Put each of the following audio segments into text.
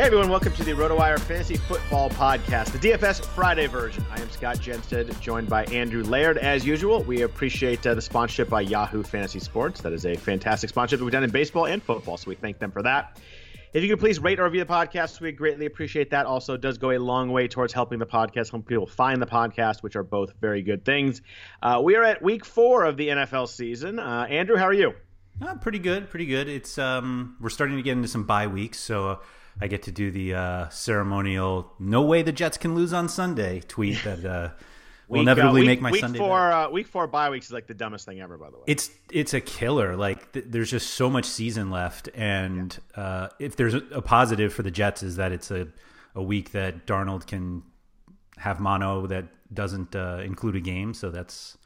Hey everyone, welcome to the RotoWire Fantasy Football Podcast, the DFS Friday version. I am Scott Jenstad, joined by Andrew Laird as usual. We appreciate uh, the sponsorship by Yahoo Fantasy Sports. That is a fantastic sponsorship we've done in baseball and football, so we thank them for that. If you could please rate or review the podcast, we greatly appreciate that. Also, does go a long way towards helping the podcast, helping people find the podcast, which are both very good things. Uh, we are at week four of the NFL season. Uh, Andrew, how are you? Uh, pretty good, pretty good. It's um, we're starting to get into some bye weeks, so uh, I get to do the uh, ceremonial "No way the Jets can lose on Sunday" tweet that uh, will Week, inevitably uh, week, make my week Sunday. Four, uh, week four bye weeks is like the dumbest thing ever, by the way. It's it's a killer. Like th- there's just so much season left, and uh, if there's a, a positive for the Jets is that it's a a week that Darnold can have mono that doesn't uh, include a game, so that's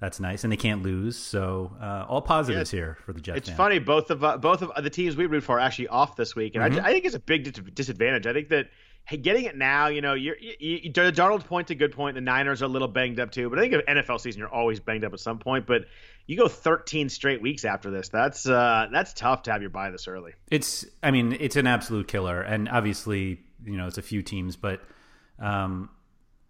that's nice, and they can't lose. So uh, all positives here for the Jets. It's fan. funny both of uh, both of the teams we root for are actually off this week, and Mm-hmm. I, I think it's a big disadvantage. I think that hey, getting it now, you know, you're, you, you, Darnold's point's a good point. The Niners are a little banged up too, but I think of NFL season, you're always banged up at some point. But you go 13 straight weeks after this. That's uh, that's tough to have your buy this early. It's, I mean, it's an absolute killer, and obviously, you know, it's a few teams, but um,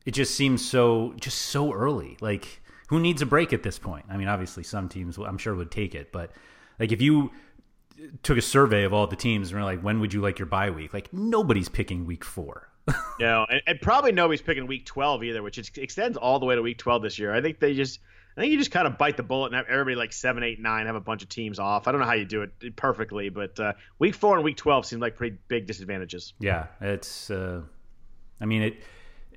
it just seems so, just so early. Like, who needs a break at this point? I mean, obviously, some teams, I'm sure, would take it, but like, if you took a survey of all the teams and were like, when would you like your bye week? Like, nobody's picking week four. no, and, and probably nobody's picking week 12 either, which is, extends all the way to week 12 this year. I think they just. I think you just kind of bite the bullet and have everybody like seven, eight, nine have a bunch of teams off. I don't know how you do it perfectly, but uh, week four and week twelve seem like pretty big disadvantages. Yeah, it's. Uh, I mean, it,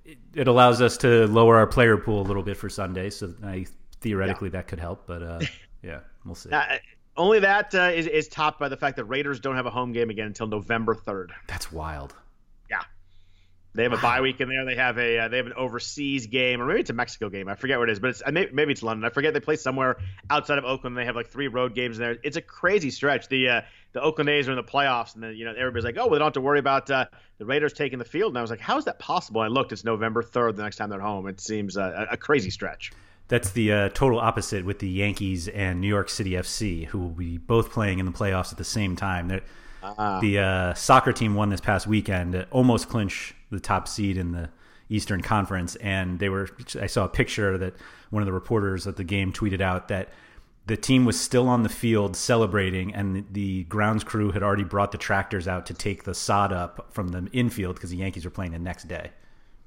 it it allows us to lower our player pool a little bit for Sunday, so I theoretically that could help. But uh, yeah, we'll see. Uh, only that uh, is is topped by the fact that Raiders don't have a home game again until November third. That's wild. Yeah, they have a bye week in there. They have a uh, they have an overseas game, or maybe it's a Mexico game. I forget what it is, but it's uh, maybe, maybe it's London. I forget. They play somewhere outside of Oakland. They have like three road games in there. It's a crazy stretch. The uh, the Oakland A's are in the playoffs, and then you know everybody's like, oh, well, they don't have to worry about uh, the Raiders taking the field. And I was like, how is that possible? And I looked. It's November third. The next time they're home. It seems uh, a, crazy stretch. That's the uh, total opposite with the Yankees and New York City FC, who will be both playing in the playoffs at the same time. Uh-huh. The uh, soccer team won this past weekend, almost clinch the top seed in the Eastern Conference, and they were. I saw a picture that one of the reporters at the game tweeted out that the team was still on the field celebrating, and the grounds crew had already brought the tractors out to take the sod up from the infield because the Yankees were playing the next day.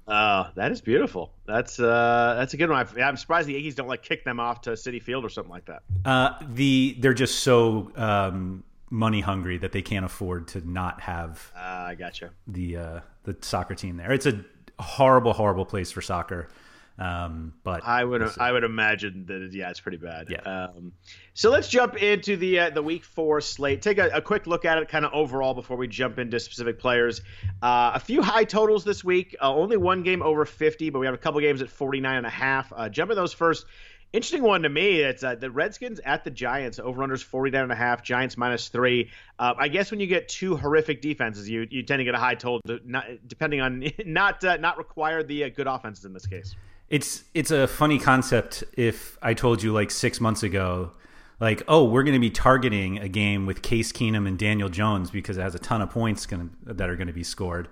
Oh, that is beautiful. That's uh, that's a good one. I, am surprised the Yankees don't like kick them off to Citi Field or something like that. Uh, the they're just so um, money hungry that they can't afford to not have. Uh, I gotcha. The uh, the soccer team there. It's a horrible, horrible place for soccer. Um, but I would I would imagine that yeah, it's pretty bad. Yeah. Um, so let's jump into the uh, the week four slate. Take a, a quick look at it, kind of overall, before we jump into specific players. Uh, a few high totals this week. Uh, only one game over 50, but we have a couple games at 49 and a half. Uh, jump in those first. Interesting one to me. It's uh, the Redskins at the Giants. Over unders 49 and a half. Giants minus three. Uh, I guess when you get two horrific defenses, you you tend to get a high total, not, depending on not uh, not require the uh, good offenses in this case. It's it's a funny concept. If I told you like six months ago, like oh we're going to be targeting a game with Case Keenum and Daniel Jones because it has a ton of points gonna, that are going to be scored.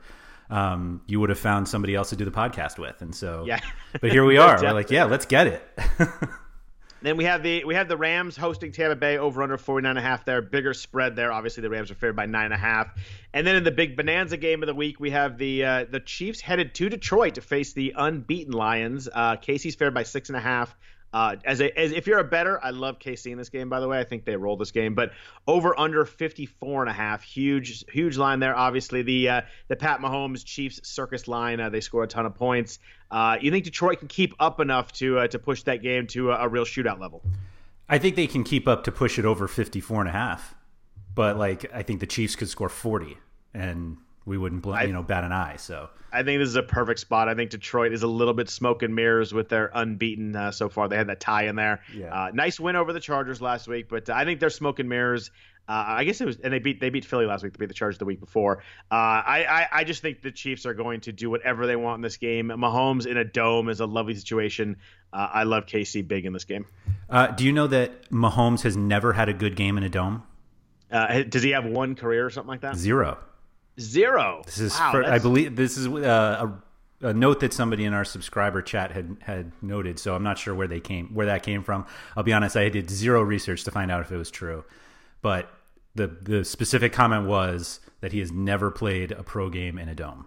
Um, you would have found somebody else to do the podcast with, and so yeah. but here we are. we're like, yeah, let's get it. Then we have the we have the Rams hosting Tampa Bay over under 49 and a half there. Bigger spread there. Obviously the Rams are favored by nine and a half. And then in the big bonanza game of the week, we have the uh, the Chiefs headed to Detroit to face the unbeaten Lions. Uh, KC's favored by six and a half. Uh, as, a, as if you're a better, I love KC in this game. By the way, I think they roll this game, but over under 54 and a half, huge huge line there. Obviously, the uh, the Pat Mahomes Chiefs circus line, uh, they score a ton of points. Uh, you think Detroit can keep up enough to uh, to push that game to a, a, real shootout level? I think they can keep up to push it over 54 and a half, but like I think the Chiefs could score 40 and we wouldn't bl- you know bat an eye. So I think this is a perfect spot. I think Detroit is a little bit smoke and mirrors with their unbeaten uh, so far. They had that tie in there. Yeah. Uh, nice win over the Chargers last week, but I think they're smoke and mirrors. Uh, I guess it was, and they beat they beat Philly last week. They beat the Chargers the week before. Uh, I, I, I just think the Chiefs are going to do whatever they want in this game. Mahomes in a dome is a lovely situation. Uh, I love KC big in this game. Uh, do you know that Mahomes has never had a good game in a dome? does he have one career or something like that? Zero. Zero. This is, wow, for, I believe, this is uh, a, a, note that somebody in our subscriber chat had had noted. So I'm not sure where they came, where that came from. I'll be honest, I did zero research to find out if it was true, but the the specific comment was that he has never played a pro game in a dome.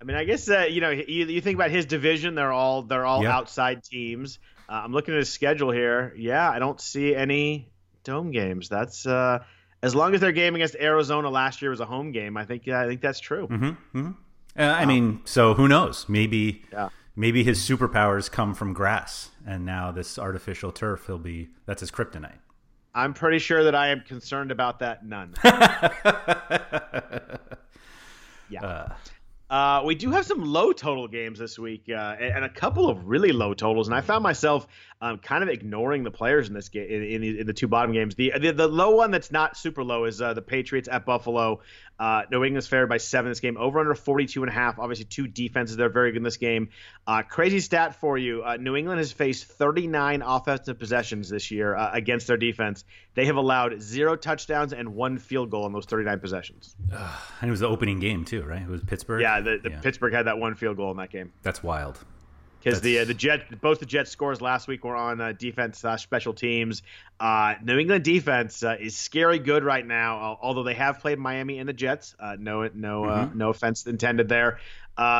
I mean, I guess uh, you know you, you, think about his division; they're all they're all outside teams. Uh, I'm looking at his schedule here. Yeah, I don't see any dome games. That's uh, as long as their game against Arizona last year was a home game, I think yeah, I think that's true. Mm-hmm, mm-hmm. Uh, I mean, so who knows? Maybe yeah. maybe his superpowers come from grass, and now this artificial turf, he'll be that's his kryptonite. I'm pretty sure that I am concerned about that. None. yeah. Uh, uh, we do have some low total games this week, uh, and, a couple of really low totals. And I found myself um, kind of ignoring the players in this game in, in, the, in the, two bottom games. The, the, the low one that's not super low is uh, the Patriots at Buffalo. Uh, New England's favored by seven this game. Over under 42 and a half. Obviously, two defenses They're very good in this game. Uh, crazy stat for you: uh, New England has faced 39 offensive possessions this year against their defense. They have allowed zero touchdowns and one field goal in those 39 possessions. and it was the opening game too, right? It was Pittsburgh. Yeah, the, the yeah. Pittsburgh had that one field goal in that game. That's wild because the uh, the Jet both the Jets scores last week were on uh, defense slash special teams. Uh, New England defense uh, is scary good right now, although they have played Miami and the Jets. Uh, no no uh, mm-hmm. no offense intended there.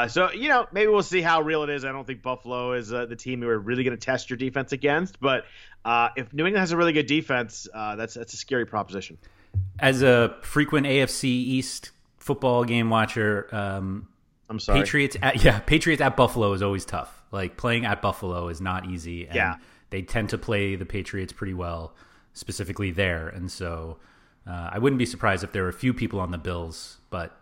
so you know maybe we'll see how real it is. I don't think Buffalo is the team we are really going to test your defense against, but if New England has a really good defense, that's that's a scary proposition. As a frequent AFC East football game watcher. Um, I'm sorry. Patriots at yeah, Patriots at Buffalo is always tough. Like playing at Buffalo is not easy. And yeah. They tend to play the Patriots pretty well, specifically there. And so uh, I wouldn't be surprised if there were a few people on the Bills, but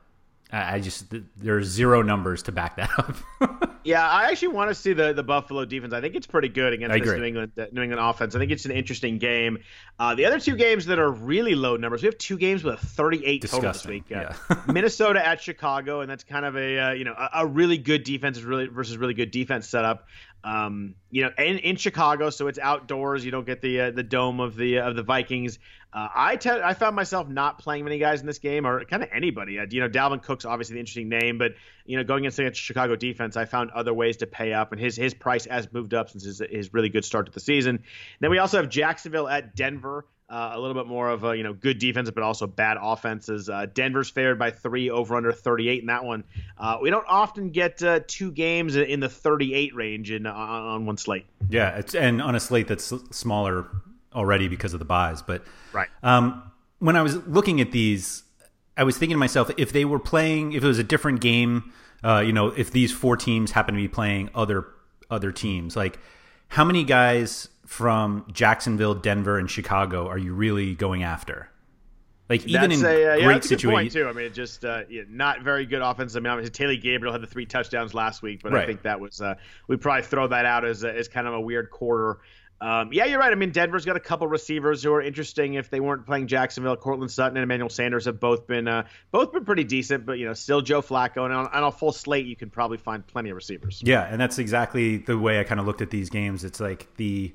I just there's zero numbers to back that up. yeah, I actually want to see the, the Buffalo defense. I think it's pretty good against this New England New England offense. I think it's an interesting game. Uh, the other two games that are really low numbers, we have two games with a 38 Disgusting. total this week. Uh, yeah. Minnesota at Chicago, and that's kind of a uh, you know a, a, really good defense really versus really good defense setup. Um, you know, in, in Chicago, so it's outdoors. You don't get the uh, the dome of the of the Vikings. Uh, I te- I found myself not playing many guys in this game, or kind of anybody. Uh, you know, Dalvin Cook's obviously the interesting name, but you know, going against the Chicago defense, I found other ways to pay up, and his his price has moved up since his, his really good start to the season. Then we also have Jacksonville at Denver. Uh, a little bit more of a you know good defense, but also bad offenses. Uh, Denver's favored by three over under 38 in that one. Uh, we don't often get uh, two games in the 38 range in on one slate. Yeah, it's and on a slate that's smaller already because of the buys. But right um, when I was looking at these, I was thinking to myself if they were playing, if it was a different game, uh, you know, if these four teams happen to be playing other other teams, like how many guys from Jacksonville, Denver, and Chicago are you really going after? Like even that's in a, uh, yeah, great situations, too. I mean, just uh, yeah, not very good offense. I mean, obviously Taylor Gabriel had the three touchdowns last week, but right. I think that was uh, we probably throw that out as as kind of a weird quarter. Um, yeah, you're right. I mean, Denver's got a couple receivers who are interesting. If they weren't playing Jacksonville, Courtland Sutton and Emmanuel Sanders have both been uh, both been pretty decent. But you know, still Joe Flacco, and on, on, a full slate, you can probably find plenty of receivers. Yeah, and that's exactly the way I kind of looked at these games. It's like the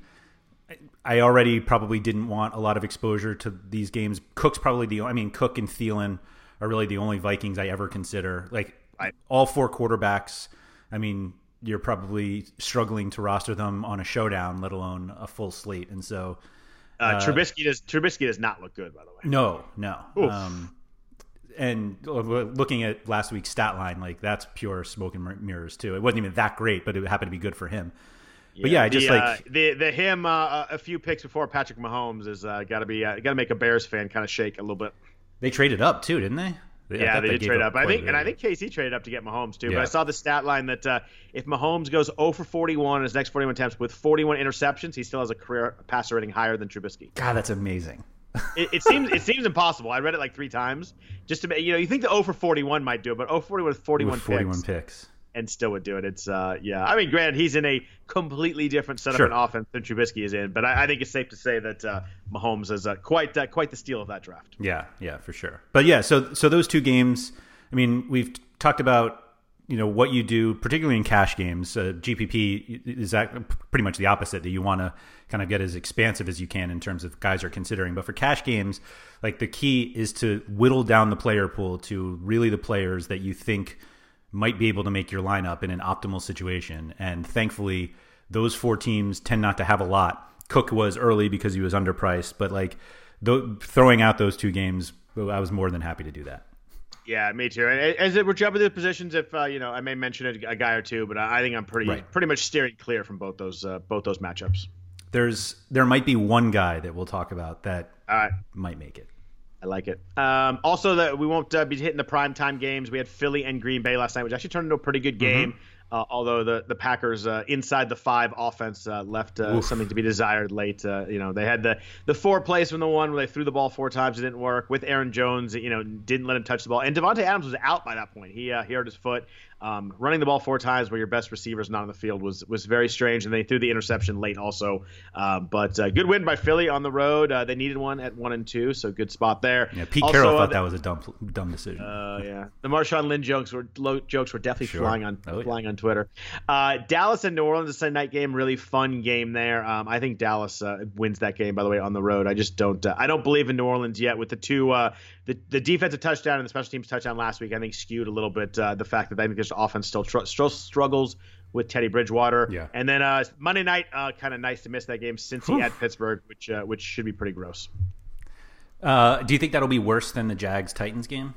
I already probably didn't want a lot of exposure to these games. Cook's probably the I mean Cook and Thielen are really the only Vikings I ever consider. Like right. all four quarterbacks. I mean, you're probably struggling to roster them on a showdown, let alone a full slate. And so, uh, uh, Trubisky does Trubisky does not look good, by the way. No, no. Um, and looking at last week's stat line, like that's pure smoke and mirrors too. It wasn't even that great, but it happened to be good for him. Yeah, but yeah, I just the, like uh, the the him uh, a few picks before Patrick Mahomes is uh, got to be uh, got to make a Bears fan kind of shake a little bit. They traded up too, didn't they? yeah, they, they did trade up. I think, and I think KC traded up to get Mahomes too. Yeah. But I saw the stat line that uh, if Mahomes goes 0 for 41 in his next 41 attempts with 41 interceptions, he still has a career passer rating higher than Trubisky. God, that's amazing. it, it, seems it seems impossible. I read it like three times just to you know you think the 0 for 41 might do it, but 0 for 41 with 41, with 41 picks. picks and still would do it. It's uh, yeah. I mean, granted, he's in a completely different setup sure. and offense than Trubisky is in, but I, I think it's safe to say that uh, Mahomes is uh, quite uh, quite the steal of that draft. Yeah, yeah, for sure. But yeah, so so those two games. I mean, we've talked about you know what you do, particularly in cash games. Uh, GPP is that pretty much the opposite. That you want to kind of get as expansive as you can in terms of guys are considering. But for cash games, like the key is to whittle down the player pool to really the players that you think might be able to make your lineup in an optimal situation. And thankfully, those four teams tend not to have a lot. Cook was early because he was underpriced, but like th- throwing out those two games, I was more than happy to do that. Yeah, me too. And as we're jumping to the positions, if uh, you know, I may mention a, a, guy or two, but I think I'm pretty right. pretty much steering clear from both those uh, both those matchups. There's there might be one guy that we'll talk about that might make it. I like it. Um, also, that we won't uh, be hitting the prime time games. We had Philly and Green Bay last night, which actually turned into a pretty good game. Mm-hmm. Uh, although the the Packers uh, inside the five offense uh, left uh, something to be desired late. Uh, you know they had the the four plays from the one where they threw the ball four times, it didn't work. With Aaron Jones, you know didn't let him touch the ball, and Davante Adams was out by that point. He he hurt his foot. Um, running the ball four times where your best receiver is not on the field was was very strange, and they threw the interception late also. Uh, but uh, good win by Philly on the road. Uh, they needed one at one and two, so good spot there. Yeah, Pete also, Carroll thought that was a dumb dumb decision. Uh, yeah, the Marshawn Lynch jokes were jokes were definitely sure. flying on oh, yeah. flying on Twitter. Uh, Dallas and New Orleans, a Sunday night game, really fun game there. Um, I think Dallas uh, wins that game. By the way, on the road, I just don't I don't believe in New Orleans yet with the two the the defensive touchdown and the special teams touchdown last week. I think skewed a little bit the fact that I think this offense still. Tr- Str- struggles with Teddy Bridgewater. Yeah. And then uh, Monday night, uh, kind of nice to miss that game since he had Pittsburgh, which uh, which should be pretty gross. Uh, do you think that'll be worse than the Jags Titans game?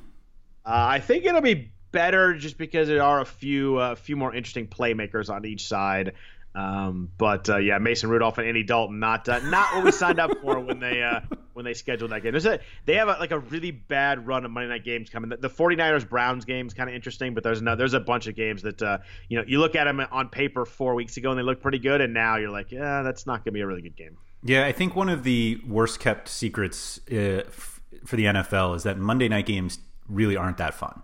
Uh, I think it'll be better just because there are a few a few more interesting playmakers on each side. Um, but uh, yeah, Mason Rudolph and Andy Dalton not uh, not what we signed up for when they uh, when they scheduled that game. There's a they have a, like a really bad run of Monday night games coming. The, the 49ers Browns game is kind of interesting, but there's there's a bunch of games that uh, you know you look at them on paper four weeks ago and they look pretty good, and now you're like, yeah, that's not gonna be a really good game. Yeah, I think one of the worst kept secrets uh, f- for the NFL is that Monday night games really aren't that fun.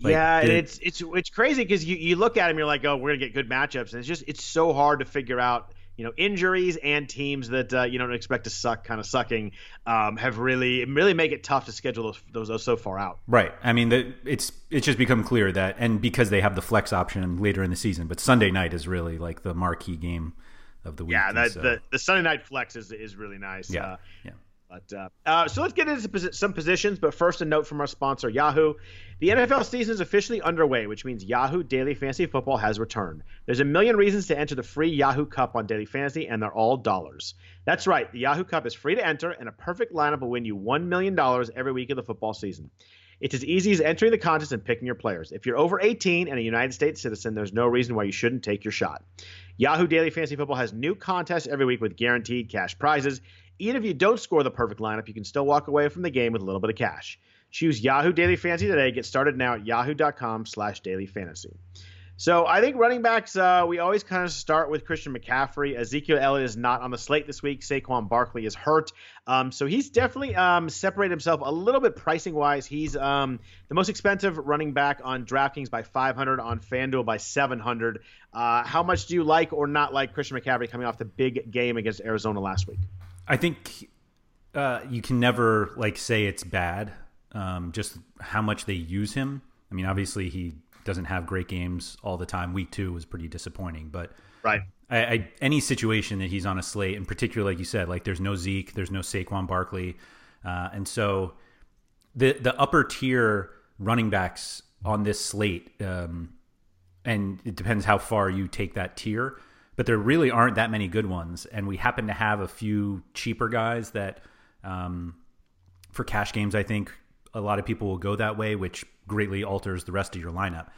Like, yeah, and it's it's it's crazy because you, you look at them, you're like, oh, we're gonna get good matchups, and it's just it's so hard to figure out you know injuries and teams that uh, you don't expect to suck, kind of sucking, um, have really really make it tough to schedule those, those, those so far out. Right. I mean, the, it's it's just become clear that, and because they have the flex option later in the season, but Sunday night is really like the marquee game of the week. Yeah, that, so. the the Sunday night flex is is really nice. Yeah. Uh, yeah. But uh, uh, so let's get into some positions. But first, a note from our sponsor, Yahoo. The NFL season is officially underway, which means Yahoo Daily Fantasy Football has returned. There's a million reasons to enter the free Yahoo Cup on Daily Fantasy, and they're all dollars. That's right, the Yahoo Cup is free to enter, and a perfect lineup will win you $1 million every week of the football season. It's as easy as entering the contest and picking your players. If you're over 18 and a United States citizen, there's no reason why you shouldn't take your shot. Yahoo Daily Fantasy Football has new contests every week with guaranteed cash prizes. Even if you don't score the perfect lineup, you can still walk away from the game with a little bit of cash. Choose Yahoo Daily Fantasy today. Get started now at yahoo.com slash daily fantasy. So I think running backs, uh, we always kind of start with Christian McCaffrey. Ezekiel Elliott is not on the slate this week. Saquon Barkley is hurt. Um, so he's definitely um, separated himself a little bit pricing wise. He's um, the most expensive running back on DraftKings by 500, on FanDuel by 700. Uh, how much do you like or not like Christian McCaffrey coming off the big game against Arizona last week? I think uh, you can never like say it's bad. Um, just how much they use him. I mean, obviously he doesn't have great games all the time. Week two was pretty disappointing, but right. I, I, any situation that he's on a slate, in particular, like you said, like there's no Zeke, there's no Saquon Barkley, uh, and so the the upper tier running backs on this slate, um, and it depends how far you take that tier, but there really aren't that many good ones, and we happen to have a few cheaper guys that, um, for cash games, I think a lot of people will go that way, which greatly alters the rest of your lineup.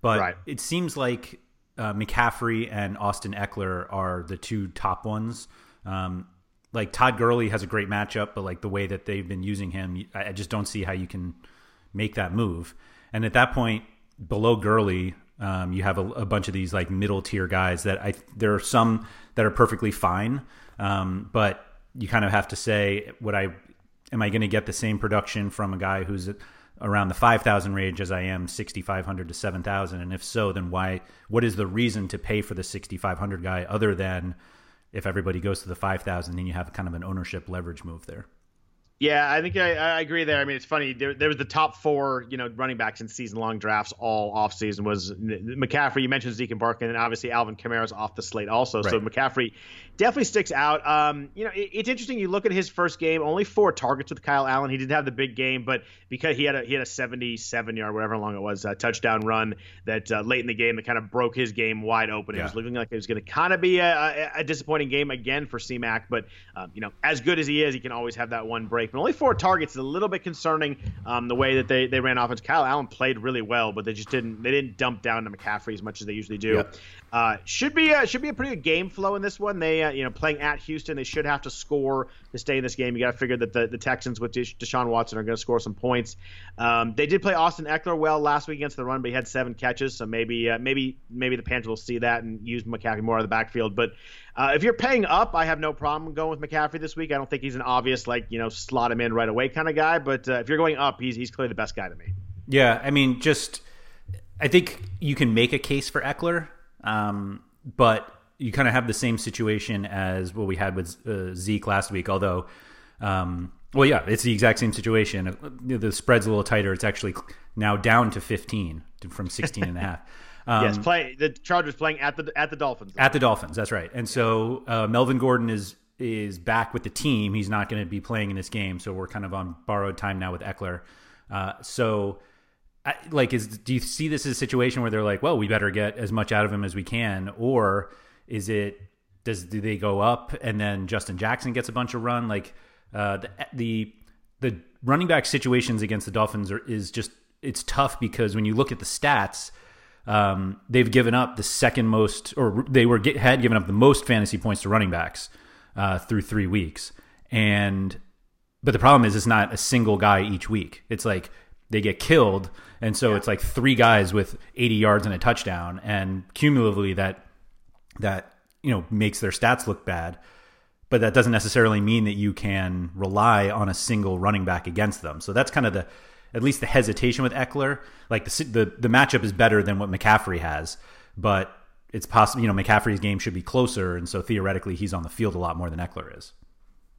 But right. it seems like uh, McCaffrey and Austin Ekeler are the two top ones. Um, like Todd Gurley has a great matchup, but like the way that they've been using him, I just don't see how you can make that move. And at that point, below Gurley, um, you have a, a, bunch of these like middle tier guys that I there are some that are perfectly fine, um, but you kind of have to say, would I am I going to get the same production from a guy who's around the 5000 range as I am 6500 to 7000 and if so then why what is the reason to pay for the 6500 guy other than if everybody goes to the 5000 then you have kind of an ownership leverage move there yeah, I think I, I, agree there. I mean, it's funny. There, there was the top four, you know, running backs in season-long drafts all offseason was McCaffrey. You mentioned Zeke and Barkley, and obviously Alvin Kamara's off the slate also. Right. So McCaffrey definitely sticks out. Um, you know, it, it's interesting. You look at his first game, only four targets with Kyle Allen. He didn't have the big game, but because he had a he had a 77 yard, whatever long it was, uh, touchdown run that uh, late in the game that kind of broke his game wide open. Yeah. It was looking like it was going to kind of be a, a, a, disappointing game again for C-Mac, but um, you know, as good as he is, he can always have that one break but only four targets is a little bit concerning. Um, the way that they, they ran offense. Kyle Allen played really well, but they just didn't they didn't dump down to McCaffrey as much as they usually do. Yep. Uh, should be a, should be a pretty good game flow in this one. They uh, you know playing at Houston, they should have to score to stay in this game. You got to figure that the, the Texans with Deshaun Watson are going to score some points. Um, they did play Austin Ekeler well last week against the run, but he had seven catches, so maybe uh, maybe maybe the Panthers will see that and use McCaffrey more of the backfield. But uh, if you're paying up, I have no problem going with McCaffrey this week. I don't think he's an obvious like you know slot him in right away kind of guy. But uh, if you're going up, he's he's clearly the best guy to me. Yeah, I mean, just I think you can make a case for Ekeler. Um, but you kind of have the same situation as what we had with uh, Zeke last week. Although, um, well, yeah, it's the exact same situation. The spread's a little tighter. It's actually now down to 15 from 16 and a half. Um, yes, play the Chargers playing at the at the Dolphins. At the Dolphins, that's right. And so uh, Melvin Gordon is is back with the team. He's not going to be playing in this game, so we're kind of on borrowed time now with Ekeler. Uh, so Like is do you see this as a situation where they're like well we better get as much out of him as we can? Or is it does do they go up and then Justin Jackson gets a bunch of run? Like uh, the, the the running back situations against the Dolphins are, is just it's tough because when you look at the stats um, they've given up the second most or they were get, had given up the most fantasy points to running backs uh, through three weeks. And but the problem is it's not a single guy each week. It's like they get killed and so yeah. it's like three guys with 80 yards and a touchdown, and cumulatively that that you know makes their stats look bad. But that doesn't necessarily mean that you can rely on a single running back against them. So that's kind of the at least the hesitation with Ekeler. Like the the, the matchup is better than what McCaffrey has, but it's possible, you know, McCaffrey's game should be closer, and so theoretically he's on the field a lot more than Ekeler is.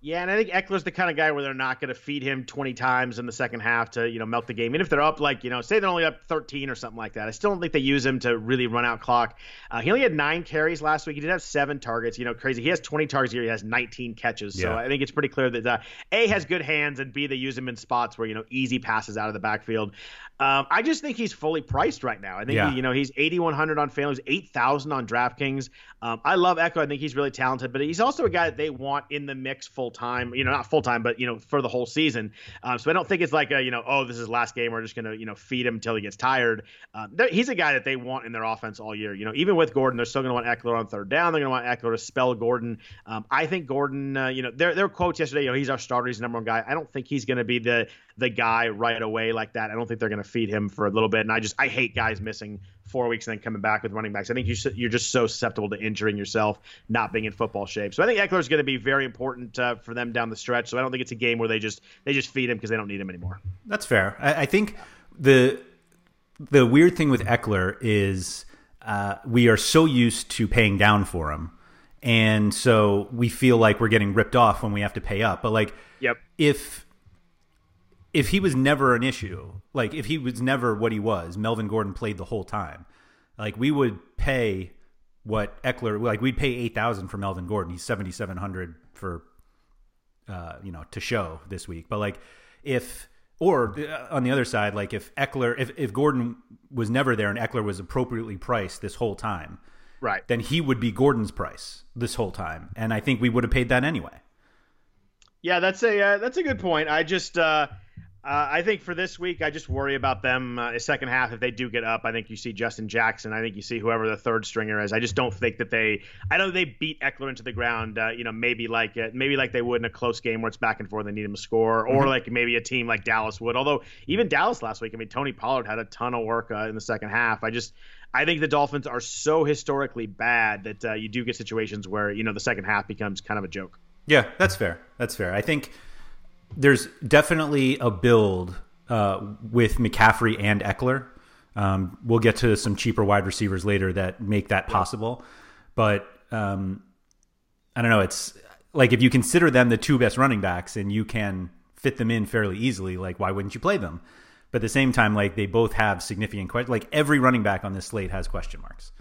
Yeah, and I think Ekeler's the kind of guy where they're not going to feed him 20 times in the second half to, you know, melt the game. Even if they're up, like, you know, say they're only up 13 or something like that. I still don't think they use him to really run out clock. Uh, he only had nine carries last week. He did have seven targets. You know, crazy. He has 20 targets here. He has 19 catches. So yeah. I think it's pretty clear that uh, A has good hands and B they use him in spots where, you know, easy passes out of the backfield. Um, I just think he's fully priced right now. I think, yeah. he, you know, he's 8,100 on FanDuel, 8,000 on DraftKings. Um, I love Ekeler. I think he's really talented, but he's also a guy that they want in the mix full time. You know, not full time, but you know, for the whole season. Um, so I don't think it's like a you know, oh, this is last game. We're just gonna you know feed him until he gets tired. Uh, he's a guy that they want in their offense all year. You know, even with Gordon, they're still gonna want Ekeler on third down. They're gonna want Ekeler to spell Gordon. Um, I think Gordon. Uh, you know, their their quotes yesterday. You know, he's our starter. He's the number one guy. I don't think he's gonna be the the guy right away like that. I don't think they're gonna feed him for a little bit. And I just I hate guys missing four weeks and then coming back with running backs. I think you you're just so susceptible to injuring yourself, not being in football shape. So I think Ekeler is going to be very important uh, for them down the stretch. So I don't think it's a game where they just they just feed him because they don't need him anymore. That's fair. I, I think the the weird thing with Ekeler is uh, we are so used to paying down for him. And so we feel like we're getting ripped off when we have to pay up. But like, yep. if if he was never an issue, like if he was never what he was, Melvin Gordon played the whole time. Like we would pay what Ekeler, like we'd pay eight thousand for Melvin Gordon. He's seventy seven hundred for uh, you know to show this week. But like if or uh, on the other side, like if Ekeler, if if Gordon was never there and Ekeler was appropriately priced this whole time, right? Then he would be Gordon's price this whole time, and I think we would have paid that anyway. Yeah, that's a uh, that's a good point. I just uh, uh, I think for this week, I just worry about them uh, second half. If they do get up, I think you see Justin Jackson. I think you see whoever the third stringer is. I just don't think that they. I know they beat Ekeler into the ground. Uh, you know, maybe like uh, maybe like they would in a close game where it's back and forth. They need him to score, or mm-hmm. like maybe a team like Dallas would. Although even Dallas last week, I mean, Tony Pollard had a ton of work uh, in the second half. I just. I think the Dolphins are so historically bad that uh, you do get situations where you know the second half becomes kind of a joke. Yeah, that's fair. That's fair. I think there's definitely a build uh, with McCaffrey and Ekeler. Um, we'll get to some cheaper wide receivers later that make that possible, but um, I don't know. It's like if you consider them the two best running backs and you can fit them in fairly easily, like why wouldn't you play them? But at the same time, like they both have significant questions. Like every running back on this slate has question marks.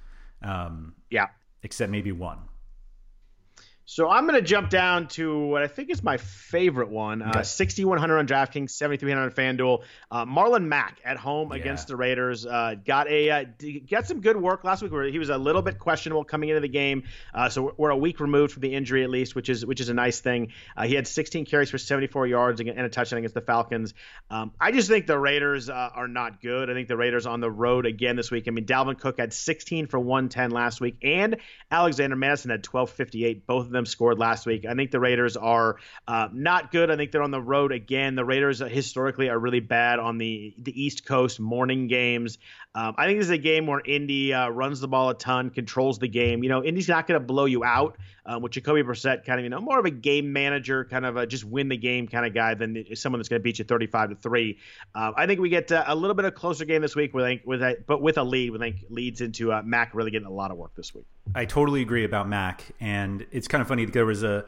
Um, yeah, except maybe one. So I'm going to jump down to what I think is my favorite one. Uh, okay. Uh, 6,100 on DraftKings, 7,300 on FanDuel. Uh, Marlon Mack at home yeah. against the Raiders. Uh, got a uh, got some good work last week where he was a little bit questionable coming into the game. Uh, so we're a week removed from the injury at least, which is which is a nice thing. he had 16 carries for 74 yards and a touchdown against the Falcons. Um, I just think the Raiders are not good. I think the Raiders on the road again this week. I mean, Dalvin Cook had 16 for 110 last week, and Alexander Mattison had 1258. Both of them scored last week. I think the Raiders are uh, not good. I think they're on the road again. The Raiders historically are really bad on the the East Coast morning games. Um, I think this is a game where Indy uh, runs the ball a ton, controls the game. You know, Indy's not going to blow you out. Um, with Jacoby Brissett, kind of you know more of a game manager, kind of a just win the game kind of guy than someone that's going to beat you 35 to three. Uh, I think we get uh, a little bit of closer game this week with with a, but with a lead, we think leads into uh, Mack really getting a lot of work this week. I totally agree about Mack, and it's kind of funny. There was a,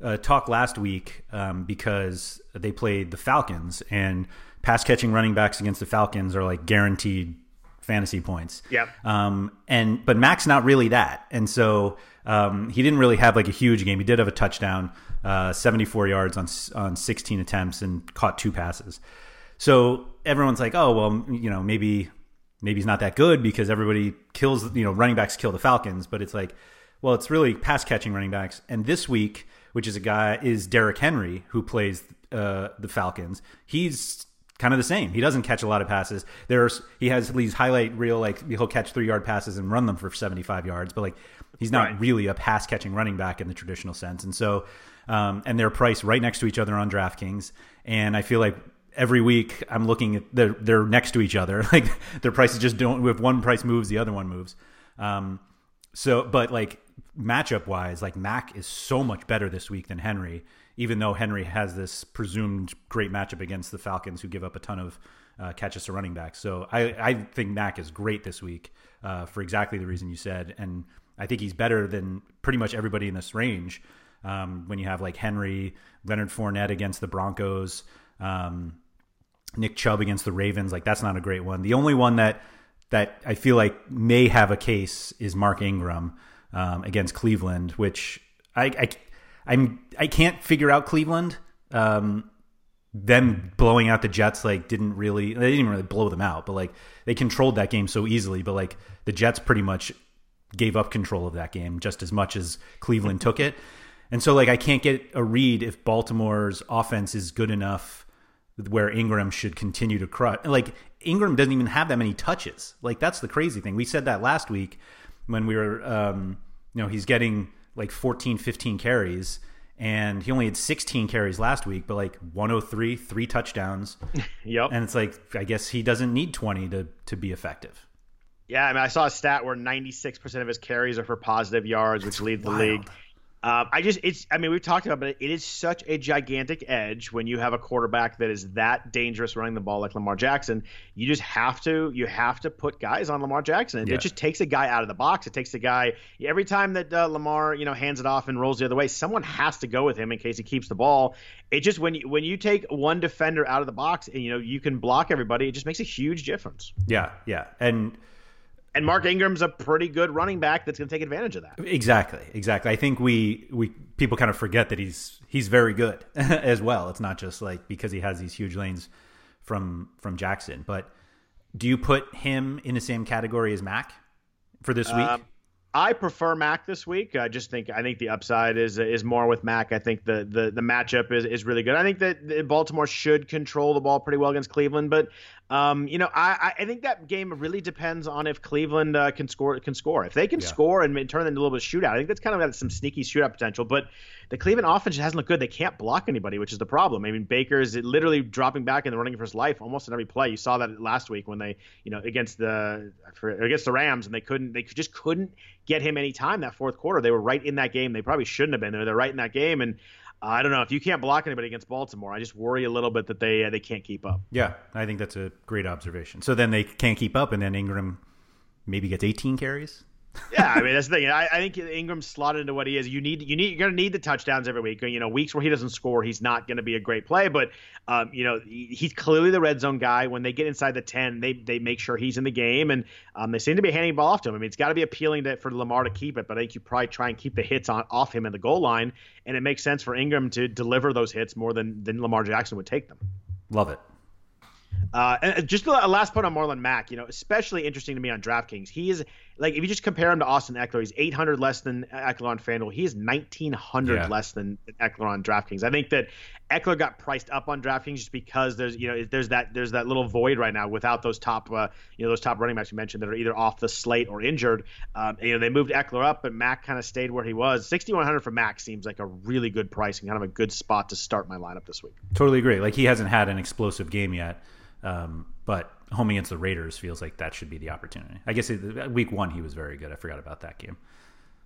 a talk last week um, because they played the Falcons and pass catching running backs against the Falcons are like guaranteed fantasy points. Yeah. Um, and but Mack's not really that, and so um, he didn't really have like a huge game. He did have a touchdown, uh, 74 yards on on 16 attempts, and caught two passes. So everyone's like, oh well, you know maybe maybe he's not that good because everybody kills you know running backs kill the Falcons, but it's like, well, it's really pass catching running backs. And this week, which is a guy is Derrick Henry who plays uh, the Falcons. He's kind of the same. He doesn't catch a lot of passes. There's he has these highlight reel like he'll catch three yard passes and run them for seventy five yards, but like he's not right. really a pass catching running back in the traditional sense. And so, um, and they're priced right next to each other on DraftKings. And I feel like every week I'm looking at they're they're next to each other. Like their prices just don't. If one price moves, the other one moves. Um, so, but like matchup wise, like Mack is so much better this week than Henry even though Henry has this presumed great matchup against the Falcons, who give up a ton of uh, catches to running backs. So I, I think Mack is great this week uh, for exactly the reason you said, and I think he's better than pretty much everybody in this range. Um, when you have like Henry, Leonard Fournette against the Broncos, um, Nick Chubb against the Ravens, like that's not a great one. The only one that that I feel like may have a case is Mark Ingram um, against Cleveland, which I, I I'm I can't figure out Cleveland. Um, them blowing out the Jets like didn't really they didn't really blow them out, but like they controlled that game so easily. But like the Jets pretty much gave up control of that game just as much as Cleveland took it. And so like I can't get a read if Baltimore's offense is good enough where Ingram should continue to crush. Like Ingram doesn't even have that many touches. Like that's the crazy thing. We said that last week when we were um, you know, he's getting like 14 15 carries and he only had 16 carries last week but like 103 three touchdowns. Yep. And it's like i guess he doesn't need 20 to to be effective. Yeah i mean i saw a stat where 96% of his carries are for positive yards which leads the league um, I just it's I mean we've talked about it, but it is such a gigantic edge when you have a quarterback that is that dangerous running the ball like Lamar Jackson. You just have to you have to put guys on Lamar Jackson. It, Yeah. it just takes a guy out of the box. It takes a guy every time that uh, Lamar you know hands it off and rolls the other way. Someone has to go with him in case he keeps the ball. It just when you when you take one defender out of the box and you know you can block everybody, it just makes a huge difference. yeah yeah and And Mark Ingram's a pretty good running back that's going to take advantage of that. exactly exactly. I think we we people kind of forget that he's he's very good as well. It's not just like because he has these huge lanes from from jackson. But do you put him in the same category as mac for this week? Um, I prefer Mack this week. I just think I think the upside is is more with Mack. I think the the, the matchup is, is really good. I think that Baltimore should control the ball pretty well against Cleveland, but um, you know I, I think that game really depends on if Cleveland uh, can score can score. If they can Yeah. score and turn it into a little bit of shootout, I think that's kind of got some sneaky shootout potential. But the Cleveland offense hasn't looked good. They can't block anybody, which is the problem. I mean, Baker's literally dropping back and running for his life almost in every play. You saw that last week when they, you know, against the for, against the Rams, and they couldn't, they just couldn't get him any time that fourth quarter. They were right in that game. They probably shouldn't have been there. They're right in that game, and I don't know if you can't block anybody against Baltimore. I just worry a little bit that they uh, they can't keep up. Yeah, I think that's a great observation. So then they can't keep up, and then Ingram maybe gets 18 carries. Yeah, I mean that's the thing. I, I think Ingram's slotted into what he is. You need you need you're gonna need the touchdowns every week. You know, weeks where he doesn't score, he's not gonna be a great play. But um, you know, he- he's clearly the red zone guy. When they get inside the ten, they they make sure he's in the game, and um, they seem to be handing the ball off to him. I mean, it's got to be appealing to, for Lamar to keep it, but I think you probably try and keep the hits on off him in the goal line, and it makes sense for Ingram to deliver those hits more than than Lamar Jackson would take them. Love it. Uh, and just a last point on Marlon Mack, you know, especially interesting to me on DraftKings. He is like if you just compare him to Austin Ekeler, he's 800 less than Ekeler on FanDuel. He is 1900 Yeah. less than Ekeler on DraftKings. I think that Ekeler got priced up on DraftKings just because there's you know there's that there's that little void right now without those top uh, you know those top running backs you mentioned that are either off the slate or injured. Um, you know they moved Ekeler up, but Mack kind of stayed where he was. 6100 for Mack seems like a really good price and kind of a good spot to start my lineup this week. Totally agree. Like he hasn't had an explosive game yet, um, but home against the Raiders feels like that should be the opportunity. I guess it, week one he was very good. I forgot about that game.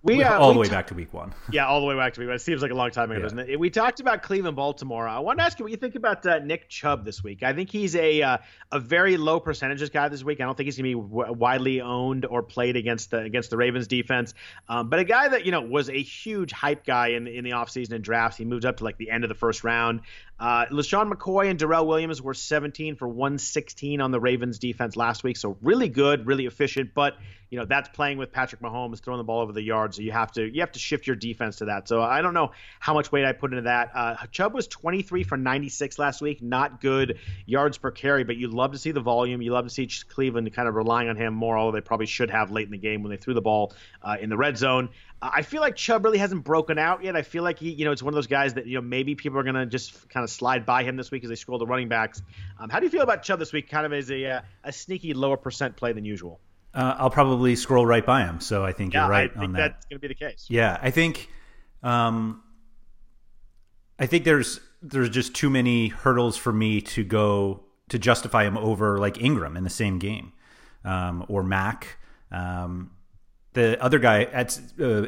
We uh, all we the way ta- back to week one. Yeah, all the way back to week one. it seems like a long time ago, Yeah. doesn't it? We talked about Cleveland, Baltimore. I want to ask you what you think about uh, Nick Chubb this week. I think he's a uh, a very low percentages guy this week. I don't think he's going to be w- widely owned or played against the against the Ravens defense. Um, but a guy that you know was a huge hype guy in in the offseason and drafts. He moved up to like the end of the first round. Uh, LeSean McCoy and Darrel Williams were 17 for 116 on the Ravens defense last week, so really good, really efficient. But you know that's playing with Patrick Mahomes throwing the ball over the yard, so you have to you have to shift your defense to that. So I don't know how much weight I put into that. Uh, Chubb was 23 for 96 last week, not good yards per carry, but you love to see the volume. You love to see Cleveland kind of relying on him more, although they probably should have late in the game when they threw the ball uh, in the red zone. I feel like Chubb really hasn't broken out yet. I feel like he, you know, it's one of those guys that you know maybe people are gonna just kind of slide by him this week as they scroll the running backs. Um, how do you feel about Chubb this week? Kind of as a uh, a sneaky lower percent play than usual. Uh, I'll probably scroll right by him. So I think Yeah, you're right I think on that. that's going to be the case. Yeah, I think, um, I think there's there's just too many hurdles for me to go to justify him over like Ingram in the same game, um, or Mack. Um, the other guy at uh,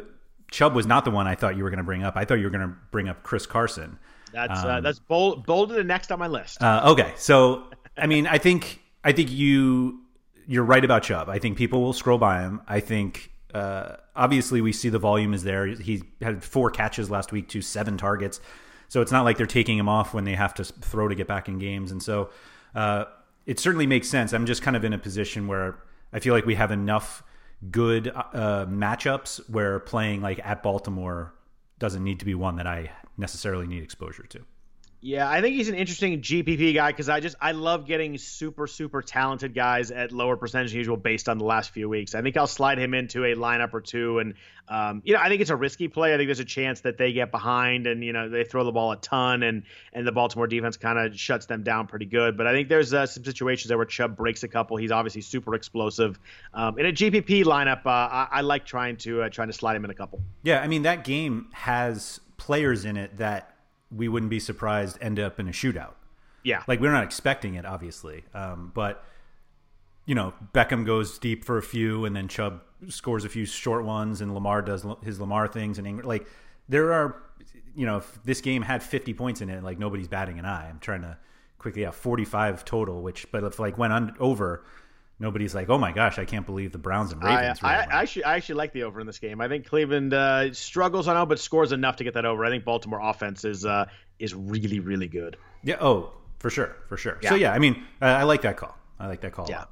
Chubb was not the one I thought you were going to bring up. I thought you were going to bring up Chris Carson. That's um, uh, that's bold, bolded and next on my list. Uh, okay, so I mean, I think I think you you're right about Chubb. I think people will scroll by him. I think uh, obviously we see the volume is there. He had four catches last week to seven targets, so it's not like they're taking him off when they have to throw to get back in games. And so uh, it certainly makes sense. I'm just kind of in a position where I feel like we have enough good uh, matchups where playing like at Baltimore doesn't need to be one that I necessarily need exposure to. Yeah, I think he's an interesting GPP guy because I just I love getting super super talented guys at lower percentage than usual based on the last few weeks. I think I'll slide him into a lineup or two, and um, you know I think it's a risky play. I think there's a chance that they get behind and you know they throw the ball a ton, and and the Baltimore defense kind of shuts them down pretty good. But I think there's uh, some situations there where Chubb breaks a couple. He's obviously super explosive. Um, in a GPP lineup, uh, I, I, like trying to uh, trying to slide him in a couple. Yeah, I mean that game has players in it that we wouldn't be surprised end up in a shootout. Yeah, like we're not expecting it, obviously, um, but you know Beckham goes deep for a few, and then Chubb scores a few short ones, and Lamar does his Lamar things, and Ingram, like there are, you know, if this game had 50 points in it, like nobody's batting an eye. I'm trying to quickly have 45 total, which but if like went on over nobody's like, oh my gosh, I can't believe the Browns and Ravens. I, I, I actually, I actually like the over in this game. I think Cleveland uh, struggles, I know, but scores enough to get that over. I think Baltimore offense is uh, is really, really good. Yeah. Oh, for sure, for sure. Yeah. So yeah, I mean, I like that call. I like that call. Yeah.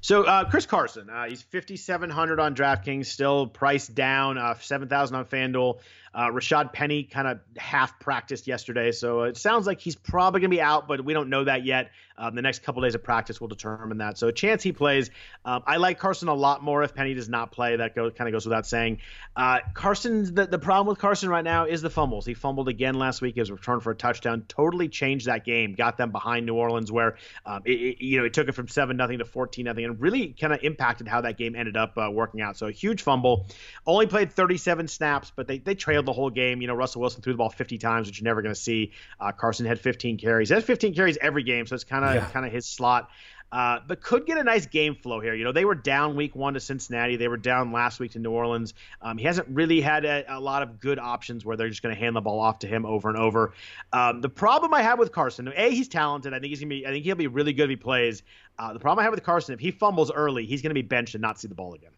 So uh, Chris Carson, uh, he's 5,700 on DraftKings, still priced down, uh, 7,000 on FanDuel. Uh, Rashad Penny kind of half practiced yesterday, so it sounds like he's probably going to be out, but we don't know that yet. Um, the next couple days of practice will determine that. So a chance he plays. Um, I like Carson a lot more if Penny does not play. That go, kind of goes without saying. Uh, Carson, the, the problem with Carson right now is the fumbles. He fumbled again last week. His return for a touchdown totally changed that game. Got them behind New Orleans, where um, it, it, you know it took it from seven nothing to fourteen nothing, and really kind of impacted how that game ended up uh, working out. So a huge fumble. Only played 37 snaps, but they they trailed the whole game. You know Russell Wilson threw the ball 50 times, which you're never going to see. Uh, Carson had 15 carries. He has 15 carries every game, so it's kind of of yeah. kind of his slot. Uh, but could get a nice game flow here. You know, they were down week one to Cincinnati. They were down last week to New Orleans. Um, he hasn't really had a, a, lot of good options where they're just going to hand the ball off to him over and over. Um, the problem I have with Carson, a he's talented. I think he's gonna be. I think he'll be really good if he plays. Uh, the problem I have with Carson, if he fumbles early, he's going to be benched and not see the ball again.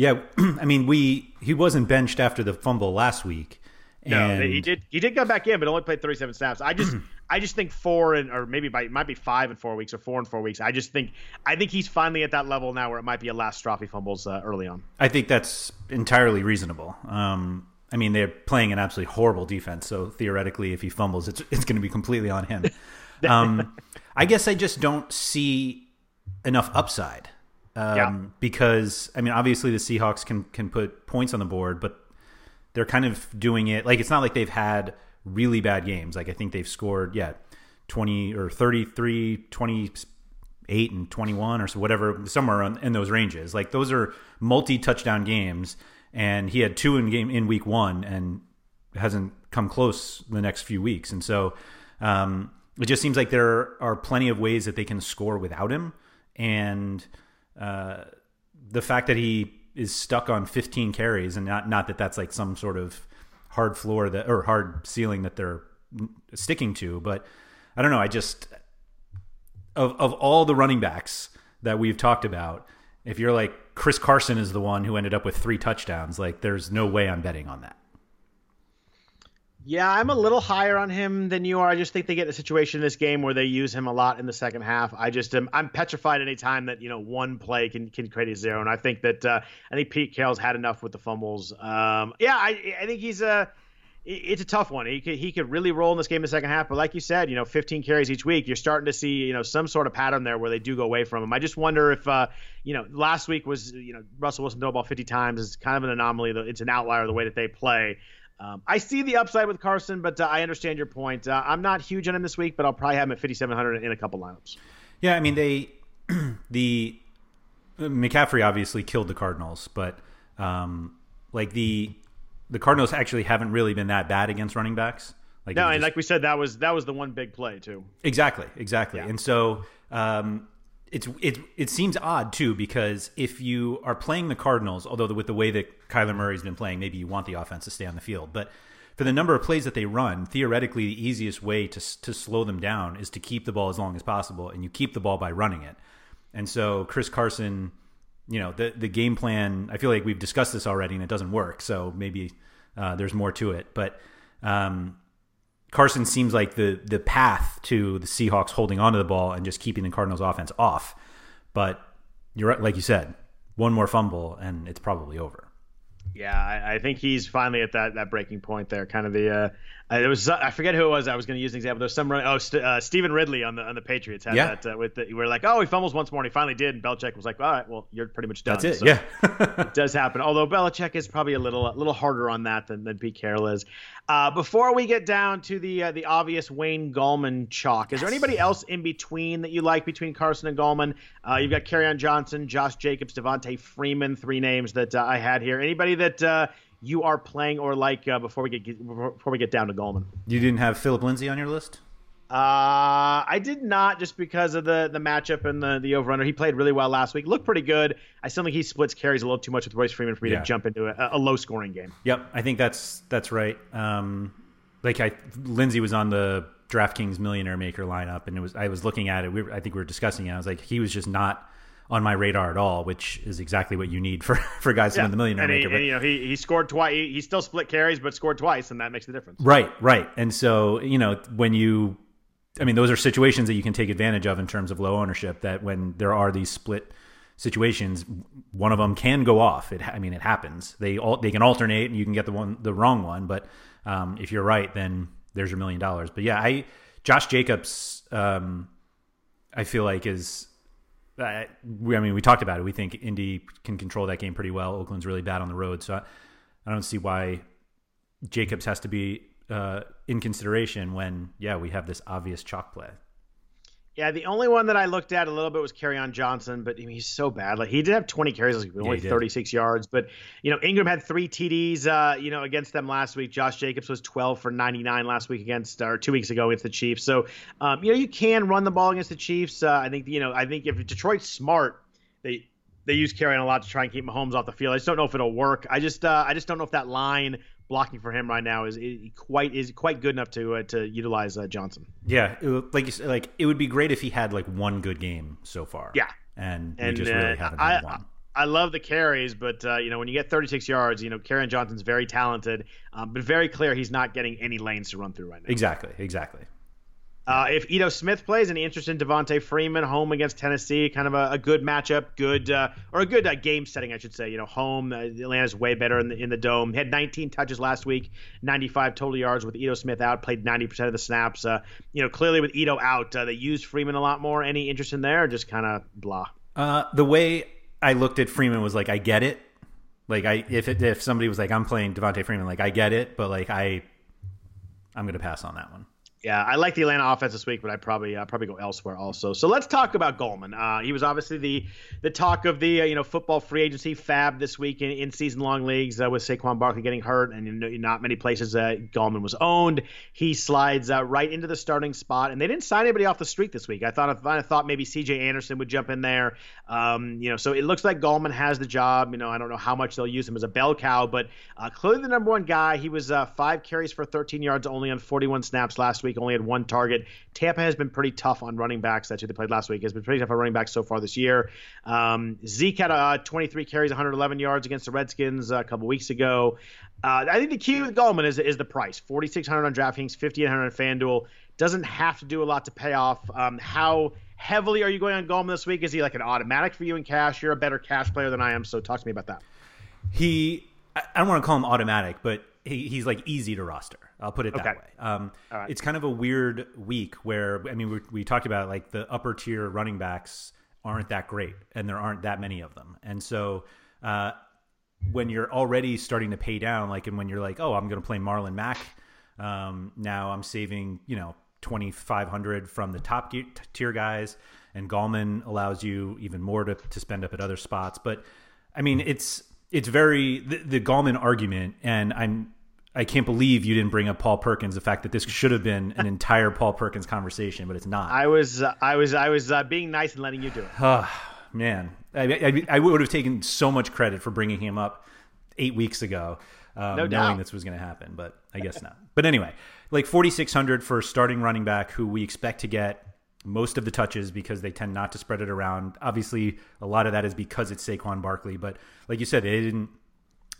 Yeah, I mean, we he wasn't benched after the fumble last week. And... No, he did. He did come back in, but only played 37 snaps. I just, I just think four and or maybe by might be five and four weeks or four and four weeks. I just think, I think he's finally at that level now where it might be a last straw fumbles uh, early on. I think that's entirely reasonable. Um, I mean, they're playing an absolutely horrible defense, so theoretically, if he fumbles, it's it's going to be completely on him. um, I guess I just don't see enough upside. Um, yeah. Because I mean, obviously the Seahawks can can put points on the board, but they're kind of doing it like it's not like they've had really bad games. Like I think they've scored yeah 20 or 33, 28 and 21 or so whatever somewhere in those ranges. Like those are multi-touchdown games and he had two in game in week 1 and hasn't come close the next few weeks. And so um, it just seems like there are plenty of ways that they can score without him and uh, the fact that he is stuck on 15 carries, and not not that that's like some sort of hard floor that or hard ceiling that they're sticking to, but I don't know. I just of of all the running backs that we've talked about, if you're like Chris Carson is the one who ended up with three touchdowns, like there's no way I'm betting on that. Yeah, I'm a little higher on him than you are. I just think they get in a situation in this game where they use him a lot in the second half. I just am I'm petrified any time that you know one play can can create a zero, and I think that uh, I think Pete Carroll's had enough with the fumbles. Um, yeah, I I think he's a it's a tough one. He could he could really roll in this game in the second half, but like you said, you know, 15 carries each week, you're starting to see you know some sort of pattern there where they do go away from him. I just wonder if uh, you know last week was you know Russell Wilson threw ball 50 times is kind of an anomaly. It's an outlier the way that they play. Um, I see the upside with Carson, but uh, I understand your point. Uh, I'm not huge on him this week, but I'll probably have him at 5,700 in a couple lineups. Yeah, I mean they the McCaffrey obviously killed the Cardinals, but um, like the the Cardinals actually haven't really been that bad against running backs. Like no, and just, like we said, that was that was the one big play too. Exactly, exactly. Yeah. And so um, it's it it seems odd too because if you are playing the Cardinals, although with the way that Kyler Murray's been playing, maybe you want the offense to stay on the field, but for the number of plays that they run, theoretically, the easiest way to to slow them down is to keep the ball as long as possible, and you keep the ball by running it. And so Chris Carson, you know, the the game plan. I feel like we've discussed this already, and it doesn't work. So maybe uh, there's more to it, but. Um, Carson seems like the the path to the Seahawks holding onto the ball and just keeping the Cardinals offense off. But you're like you said, one more fumble and it's probably over. Yeah, I, I, think he's finally at that that breaking point there. Kind of the uh, it was I forget who it was. I was going to use an example. There's some oh St- uh, Stevan Ridley on the on the Patriots had yeah. that uh, with the, we are like oh he fumbles once more and he finally did and Belichick was like all right well you're pretty much done. That's it. So yeah, it does happen. Although Belichick is probably a little a little harder on that than, than Pete Carroll is. Uh, before we get down to the uh, the obvious Wayne Gallman chalk, is there anybody else in between that you like between Carson and Gallman? Uh, you've got Kerryon Johnson, Josh Jacobs, Devonta Freeman, three names that uh, I had here. Anybody that uh, you are playing or like uh, before we get before we get down to Gallman? You didn't have Philip Lindsay on your list. Uh, I did not just because of the the matchup and the the over under. He played really well last week. Looked pretty good. I still think he splits carries a little too much with Royce Freeman for me yeah. to jump into a, a, low scoring game. Yep, I think that's that's right. Um, like I Lindsay was on the DraftKings Millionaire Maker lineup, and it was I was looking at it. We were, I think we were discussing it. I was like, he was just not on my radar at all, which is exactly what you need for for guys yeah. in the Millionaire and Maker. He, and, you know, he he scored twice. He, he still split carries, but scored twice, and that makes the difference. Right, right. And so you know when you I mean, those are situations that you can take advantage of in terms of low ownership. That when there are these split situations, one of them can go off. It, I mean, it happens. They all they can alternate, and you can get the one the wrong one. But um, if you're right, then there's your million dollars. But yeah, I Josh Jacobs, um, I feel like is. Uh, we, I mean, we talked about it. We think Indy can control that game pretty well. Oakland's really bad on the road, so I, I don't see why Jacobs has to be uh, in consideration when, yeah, we have this obvious chalk play. Yeah, the only one that I looked at a little bit was Kerryon Johnson, but I mean, he's so bad. Like he did have 20 carries, like, only yeah, 36 yards. But you know, Ingram had three TDs, uh, you know, against them last week. Josh Jacobs was 12 for 99 last week against, or two weeks ago against the Chiefs. So, um, you know, you can run the ball against the Chiefs. Uh, I think, you know, I think if Detroit's smart, they they use Kerryon a lot to try and keep Mahomes off the field. I just don't know if it'll work. I just uh, I just don't know if that line blocking for him right now is, is quite is quite good enough to uh, to utilize uh, Johnson. Yeah, it, like you said, like it would be great if he had like one good game so far. Yeah, and, and we just really uh, haven't I, had one. I love the carries, but uh, you know when you get 36 yards, you know Kerryon Johnson's very talented, um, but very clear he's not getting any lanes to run through right now. Exactly, exactly. Uh, if Ito Smith plays, any interest in Devonta Freeman home against Tennessee? Kind of a, a good matchup, good uh, or a good uh, game setting, I should say. You know, home uh, Atlanta's way better in the in the dome. Had 19 touches last week, 95 total yards with Ito Smith out. Played 90% of the snaps. Uh, you know, clearly with Ito out, uh, they used Freeman a lot more. Any interest in there? just kind of blah. the way I looked at Freeman was like, I get it. Like I if it, if somebody was like, I'm playing Devonta Freeman, like I get it, but like I I'm gonna pass on that one. Yeah, I like the Atlanta offense this week, but I probably uh, probably go elsewhere also. So let's talk about Gallman. Uh, he was obviously the the talk of the uh, you know football free agency fab this week in, in season long leagues uh, with Saquon Barkley getting hurt and not many places uh, Gallman was owned. He slides uh, right into the starting spot, and they didn't sign anybody off the street this week. I thought I thought maybe C.J. Anderson would jump in there. Um, you know, so it looks like Gallman has the job. You know, I don't know how much they'll use him as a bell cow, but clearly the number one guy. He was five carries for 13 yards only on 41 snaps last week. Only had one target. Tampa has been pretty tough on running backs. That's who they played last week. Has been pretty tough on running backs so far this year. Um, Zeke had uh, 23 carries, 111 yards against the Redskins a couple weeks ago. Uh, I think the key with Gallman is is the price. 4,600 on DraftKings, 5,800 on FanDuel. Doesn't have to do a lot to pay off. Um, how heavily are you going on Gallman this week? Is he like an automatic for you in cash? You're a better cash player than I am, so talk to me about that. He, I don't want to call him automatic, but he, he's like easy to roster. I'll put it that way. Um, right. It's kind of a weird week where I mean we, we talked about like the upper tier running backs aren't that great, and there aren't that many of them, and so. Uh, when you're already starting to pay down, like, and when you're like, oh, I'm going to play Marlon Mack, um, now I'm saving, you know, 2,500 from the top tier guys, and Gallman allows you even more to, to spend up at other spots. But I mean, it's it's very the, the Gallman argument, and I'm I can't believe you didn't bring up Paul Perkins. The fact that this should have been an entire Paul Perkins conversation, but it's not. I was, uh, I was, I was uh, being nice and letting you do it. Oh, man, I, I, I, would have taken so much credit for bringing him up eight weeks ago. um, No knowing this was going to happen, but I guess not. But anyway, like 4,600 for starting running back who we expect to get most of the touches because they tend not to spread it around. Obviously, a lot of that is because it's Saquon Barkley, but like you said, they didn't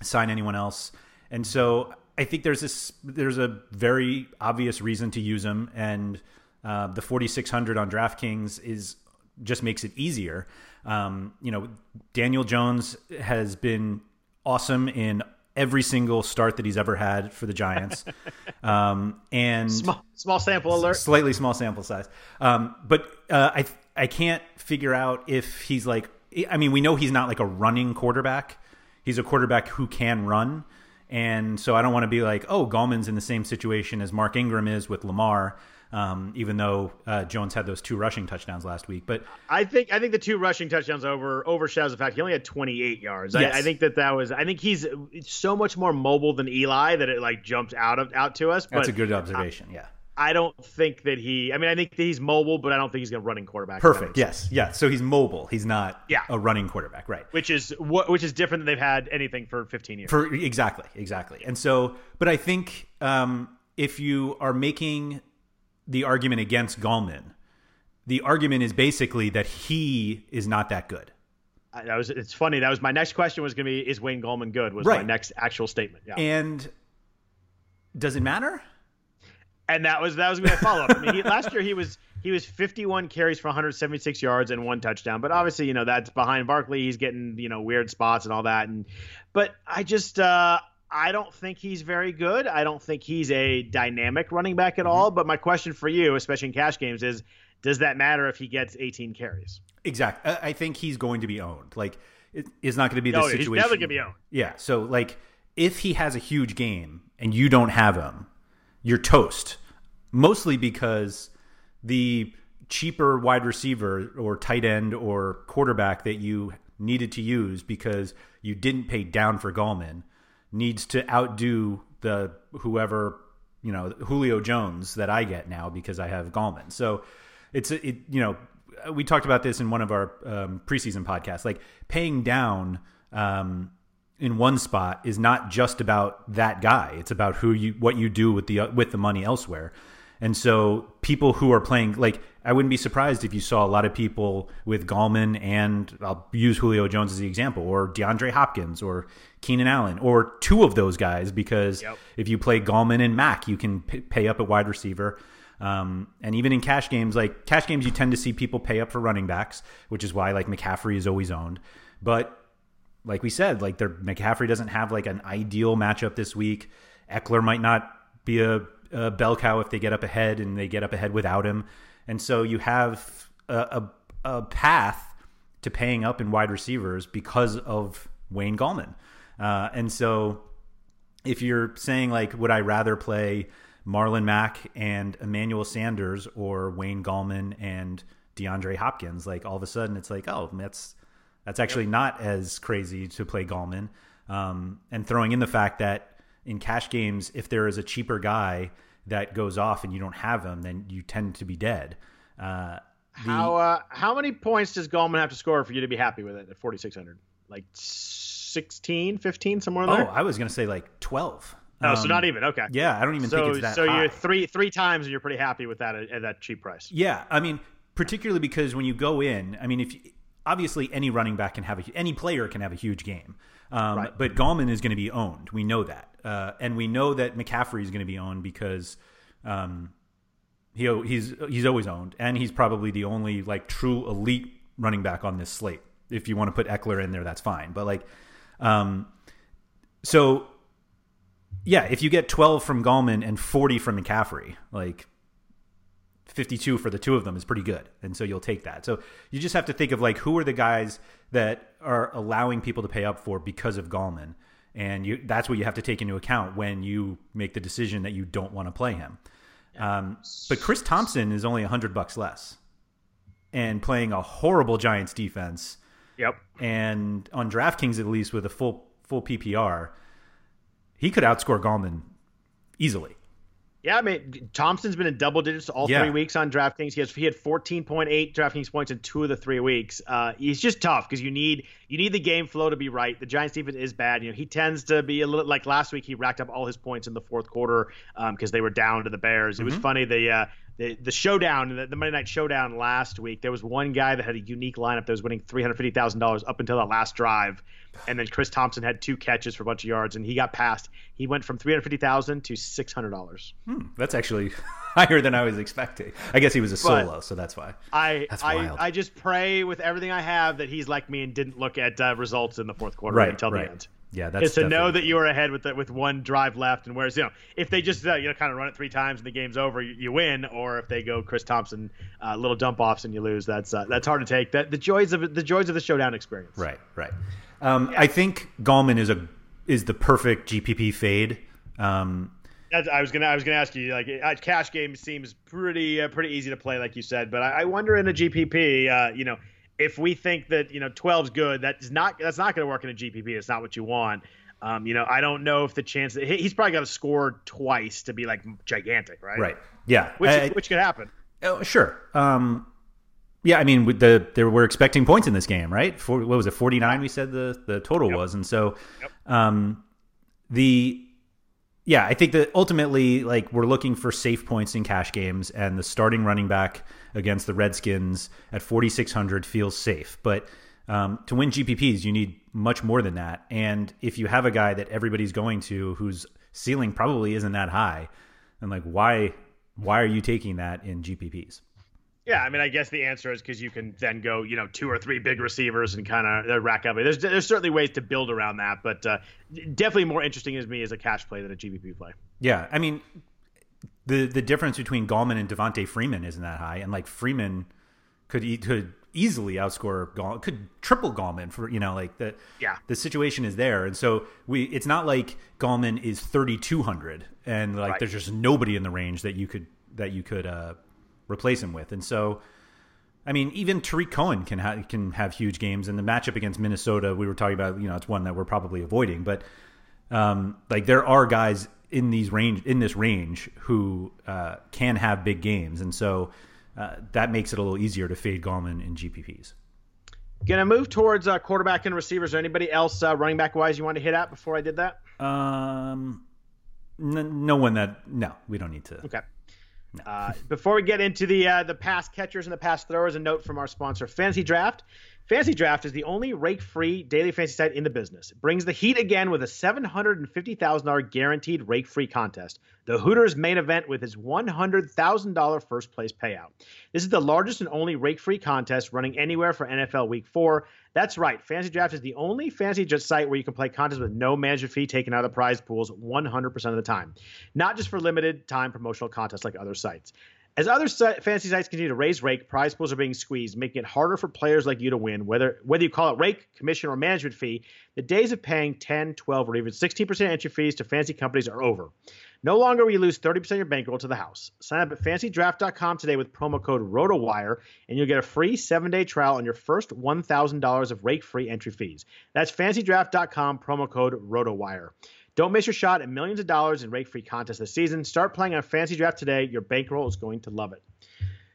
sign anyone else. And so I think there's this there's a very obvious reason to use him, and uh, the 4600 on DraftKings is just makes it easier. Um, you know, Daniel Jones has been awesome in every single start that he's ever had for the Giants, um, and Small, small sample alert. slightly small sample size. Um, but uh, I I can't figure out if he's like. I mean, we know he's not like a running quarterback. He's a quarterback who can run, and so I don't want to be like, oh, Gallman's in the same situation as Mark Ingram is with Lamar. Um, even though uh, Jones had those two rushing touchdowns last week, but I think I think the two rushing touchdowns over overshadows the fact he only had 28 yards. Yes. I, I think that that was. I think he's so much more mobile than Eli that it like jumps out of out to us. that's a good observation. yeah, I don't think that he. I mean, I think that he's mobile, but I don't think he's going to running quarterback. perfect. Yes, yeah. So he's mobile. He's not Yeah. a running quarterback, right? Which is what which is different than they've had anything for 15 years. For exactly, exactly. And so, but I think um, if you are making the argument against Gallman, the argument is basically that he is not that good. I, that was. It's funny. That was my next question. Was going to be is Wayne Gallman good? Was my next actual statement. Yeah. And does it matter? And that was that was my follow up. I mean, he, last year he was he was 51 carries for 176 yards and one touchdown. But obviously, you know that's behind Barkley. He's getting you know weird spots and all that. And but I just uh, I don't think he's very good. I don't think he's a dynamic running back Mm-hmm. at all. But my question for you, especially in cash games, is does that matter if he gets 18 carries? Exactly. I think he's going to be owned. Like, it's not going to be the No, he's situation. definitely gonna be owned. Yeah. So, like, if he has a huge game and you don't have him, you're toast. Mostly because the cheaper wide receiver or tight end or quarterback that you needed to use because you didn't pay down for Gallman needs to outdo the whoever you know Julio Jones that I get now because I have Gallman. So it's it you know we talked about this in one of our um, preseason podcasts. Like paying down um, in one spot is not just about that guy. It's about who you what you do with the with the money elsewhere. And so people who are playing like I wouldn't be surprised if you saw a lot of people with Gallman and I'll use Julio Jones as the example or DeAndre Hopkins or Keenan Allen or two of those guys because Yep. if you play Gallman and Mack, you can p- pay up at wide receiver. Um, and even in cash games, like cash games, you tend to see people pay up for running backs, which is why like McCaffrey is always owned. But like we said, like their McCaffrey doesn't have like an ideal matchup this week. Ekeler might not be a, a bell cow if they get up ahead and they get up ahead without him. And so you have a, a, a path to paying up in wide receivers because of Wayne Gallman. Uh, and so if you're saying like, would I rather play Marlon Mack and Emmanuel Sanders or Wayne Gallman and DeAndre Hopkins? Like all of a sudden, it's like, oh, that's that's actually not as crazy to play Gallman. Um, and throwing in the fact that in cash games, if there is a cheaper guy that goes off and you don't have him, then you tend to be dead. Uh, the- How uh, how many points does Gallman have to score for you to be happy with it at 4600? Like 16, 15, somewhere in oh, there. I was going to say like twelve. Oh, so Um, not even okay. Yeah, I don't even so think it's that so high. you're three three times and you're pretty happy with that at, at that cheap price. Yeah, I mean, particularly because when you go in, I mean, if obviously any running back can have a any player can have a huge game, um, Right. but Gallman is going to be owned. We know that, uh, and we know that McCaffrey is going to be owned because um, he he's he's always owned, and he's probably the only like true elite running back on this slate. If you want to put Ekeler in there, that's fine. But like, um, so yeah, if you get 12 from Gallman and 40 from McCaffrey, like 52 for the two of them is pretty good. And so you'll take that. So you just have to think of like who are the guys that are allowing people to pay up for because of Gallman. And you, that's what you have to take into account when you make the decision that you don't want to play him. Um, but Chris Thompson is only 100 bucks less and playing a horrible Giants defense Yep. and on DraftKings at least with a full full PPR, he could outscore Gallman easily. Yeah, I mean Thompson's been in double digits all Yeah. three weeks on DraftKings. He has he had 14.8 DraftKings points in two of the three weeks. Uh, he's just tough because you need you need the game flow to be right. The Giants defense is bad. You know he tends to be a little like last week. He racked up all his points in the fourth quarter because they were down to the Bears. It was funny the. Uh, the, the showdown, the, the Monday night showdown last week, there was one guy that had a unique lineup that was winning three hundred fifty thousand dollars up until the last drive, and then Chris Thompson had two catches for a bunch of yards, and he got passed. He went from three hundred fifty thousand to six hundred dollars. That's actually higher than I was expecting. I guess he was a But- solo, so that's why. I That's I. I just pray with everything I have that he's like me and didn't look at uh, results in the fourth quarter Right, until right. the end. Yeah, that's Is to know that you are ahead with the, with one drive left, and whereas you know if they just uh, you know kind of run it three times and the game's over, you, you win, or if they go Chris Thompson uh, little dump offs and you lose, that's uh, that's hard to take. That the joys of the joys of the showdown experience. Right, right. Um, I think Gallman is a is the perfect GPP fade. Um, That's, I was gonna I was gonna ask you like a cash game seems pretty uh, pretty easy to play like you said, but I, I wonder in a GPP, uh, you know, if we think that you know 12's good, that's not that's not going to work in a GPP. It's not what you want. Um, you know, I don't know if the chance he- he's probably got to score twice to be like gigantic, right? right. Yeah. Which I- which could happen. Oh, sure. Um, yeah, I mean, the there we're expecting points in this game, right? For, what was it, forty nine? We said the the total was, and so, um, the yeah, I think that ultimately, like, we're looking for safe points in cash games, and the starting running back against the Redskins at forty six hundred feels safe, but. Um, to win GPPs, you need much more than that. And if you have a guy that everybody's going to whose ceiling probably isn't that high, then like why why are you taking that in GPPs? Yeah, I mean, I guess the answer is because you can then go, you know, two or three big receivers and kind of rack up. There's there's certainly ways to build around that, but uh, definitely more interesting as me as a cash play than a GPP play. Yeah, I mean, the the difference between Gallman and Devonta Freeman isn't that high, and like Freeman could could easily outscore Gall could triple Gallman for you know like the Yeah. the situation is there, and so we it's not like Gallman is thirty two hundred, and like Right. there's just nobody in the range that you could that you could uh, replace him with, and so. I mean, even Tarik Cohen can ha- can have huge games, and the matchup against Minnesota, we were talking about. You know, it's one that we're probably avoiding, but um, like there are guys in these range in this range who uh, can have big games, and so uh, that makes it a little easier to fade Gallman in GPPs. Gonna move towards uh, quarterback and receivers. Or anybody else uh, running back wise you want to hit at before I did that? Um, n- no one that no, we don't need to. Okay. Uh, before we get into the uh, the pass catchers and the pass throwers, a note from our sponsor, Fantasy Draft. Fantasy Draft is the only rake-free daily fantasy site in the business. It brings the heat again with a $750,000 guaranteed rake-free contest. The Hooters main event with its $100,000 first place payout. This is the largest and only rake-free contest running anywhere for NFL Week 4. That's right. Fantasy Draft is the only fantasy just site where you can play contests with no management fee taken out of the prize pools 100% of the time. Not just for limited time promotional contests like other sites. As other fantasy sites continue to raise rake, prize pools are being squeezed, making it harder for players like you to win. Whether whether you call it rake, commission, or management fee, the days of paying 10, 12, or even 16% entry fees to fancy companies are over. No longer will you lose 30% of your bankroll to the house. Sign up at fantasydraft.com today with promo code ROTOWIRE, and you'll get a free seven day trial on your first $1,000 of rake free entry fees. That's fantasydraft.com, promo code ROTOWIRE. Don't miss your shot at millions of dollars in rake free contests this season. Start playing on Fantasy Draft today. Your bankroll is going to love it.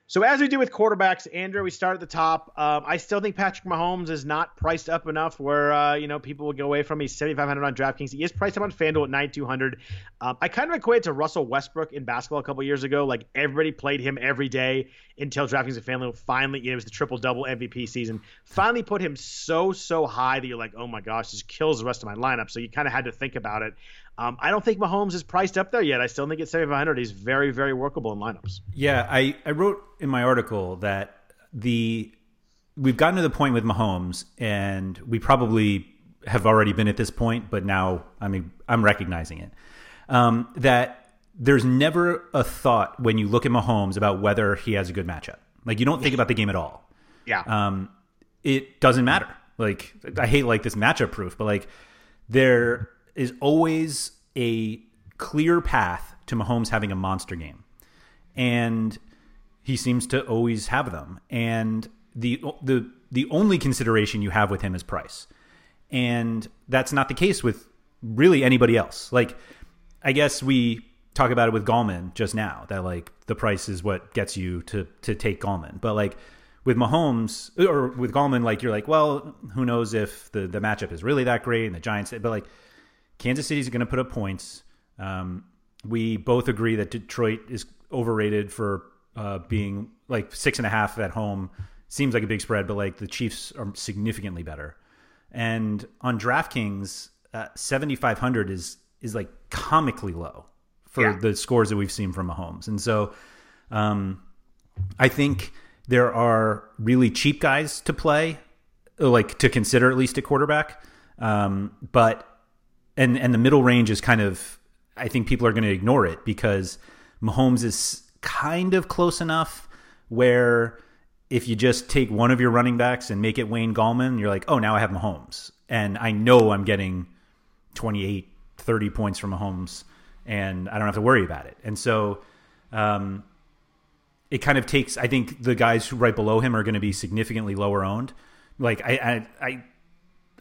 So as we do with quarterbacks, Andrew, we start at the top. Um, I still think Patrick Mahomes is not priced up enough where uh, you know people will go away from. He's seventy five hundred on DraftKings. He is priced up on FanDuel at nine two hundred. Um, I kind of equate it to Russell Westbrook in basketball a couple years ago. Like everybody played him every day until DraftKings and FanDuel finally. You know, it was the triple double MVP season. Finally put him so so high that you're like, oh my gosh, this kills the rest of my lineup. So you kind of had to think about it. Um, I don't think Mahomes is priced up there yet. I still think at 7,500, he's very, very workable in lineups. Yeah, I, I wrote in my article that the we've gotten to the point with Mahomes, and we probably have already been at this point, but now I mean I'm recognizing it. Um, that there's never a thought when you look at Mahomes about whether he has a good matchup. Like you don't think about the game at all. Yeah. um, it doesn't matter. Like I hate like this matchup proof, but like there is always a clear path to Mahomes having a monster game, and he seems to always have them. And the the the only consideration you have with him is price, and that's not the case with really anybody else. Like I guess we talk about it with Gallman just now that like the price is what gets you to to take Gallman. But like with Mahomes or with Gallman, like you're like, well, who knows if the the matchup is really that great and the Giants, but like Kansas City's going to put up points. Um, we both agree that Detroit is overrated for uh, being like six and a half at home. Seems like a big spread, but like the Chiefs are significantly better. And on DraftKings, uh, 7,500 is is like comically low for yeah. the scores that we've seen from Mahomes. And so um, I think there are really cheap guys to play, like to consider at least a quarterback. Um, but and and the middle range is kind of I think people are going to ignore it because Mahomes is kind of close enough where if you just take one of your running backs and make it Wayne Gallman, you're like, oh, now I have Mahomes. And I know I'm getting 28, 30 points from Mahomes, and I don't have to worry about it. And so um, it kind of takes, I think the guys right below him are going to be significantly lower owned. Like, I, I, I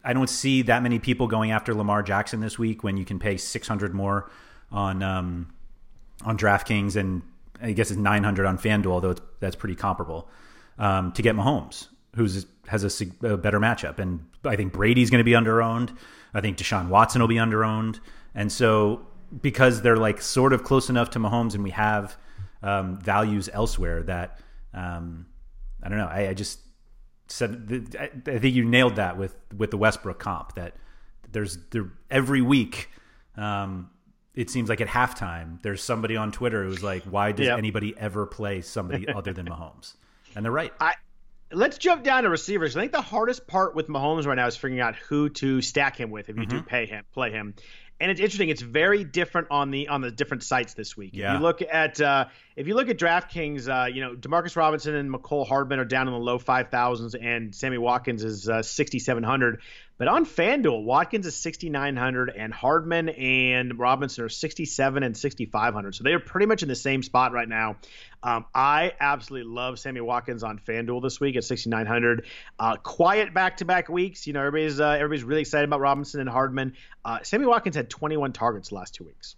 I don't see that many people going after Lamar Jackson this week when you can pay 600 more on um, on DraftKings and I guess it's 900 on FanDuel, although that's pretty comparable um, to get Mahomes, who's has a, a, better matchup. And I think Brady's going to be underowned. I think Deshaun Watson will be underowned. And so because they're like sort of close enough to Mahomes, and we have um, values elsewhere that um, I don't know. I, I just said I think you nailed that with with the Westbrook comp that there's there every week um, it seems like at halftime there's somebody on Twitter who's like why does yep. anybody ever play somebody other than Mahomes and they're right I let's jump down to receivers I think the hardest part with Mahomes right now is figuring out who to stack him with if you mm-hmm. do pay him play him and it's interesting. It's very different on the on the different sites this week. Yeah. If you look at uh, if you look at DraftKings, uh, you know Demarcus Robinson and Mecole Hardman are down in the low five thousands, and Sammy Watkins is uh, sixty seven hundred. But on FanDuel, Watkins is 6,900 and Hardman and Robinson are 67 and 6,500. So they are pretty much in the same spot right now. Um, I absolutely love Sammy Watkins on FanDuel this week at 6,900. Uh, quiet back-to-back weeks. You know, everybody's uh, everybody's really excited about Robinson and Hardman. Uh, Sammy Watkins had 21 targets the last two weeks.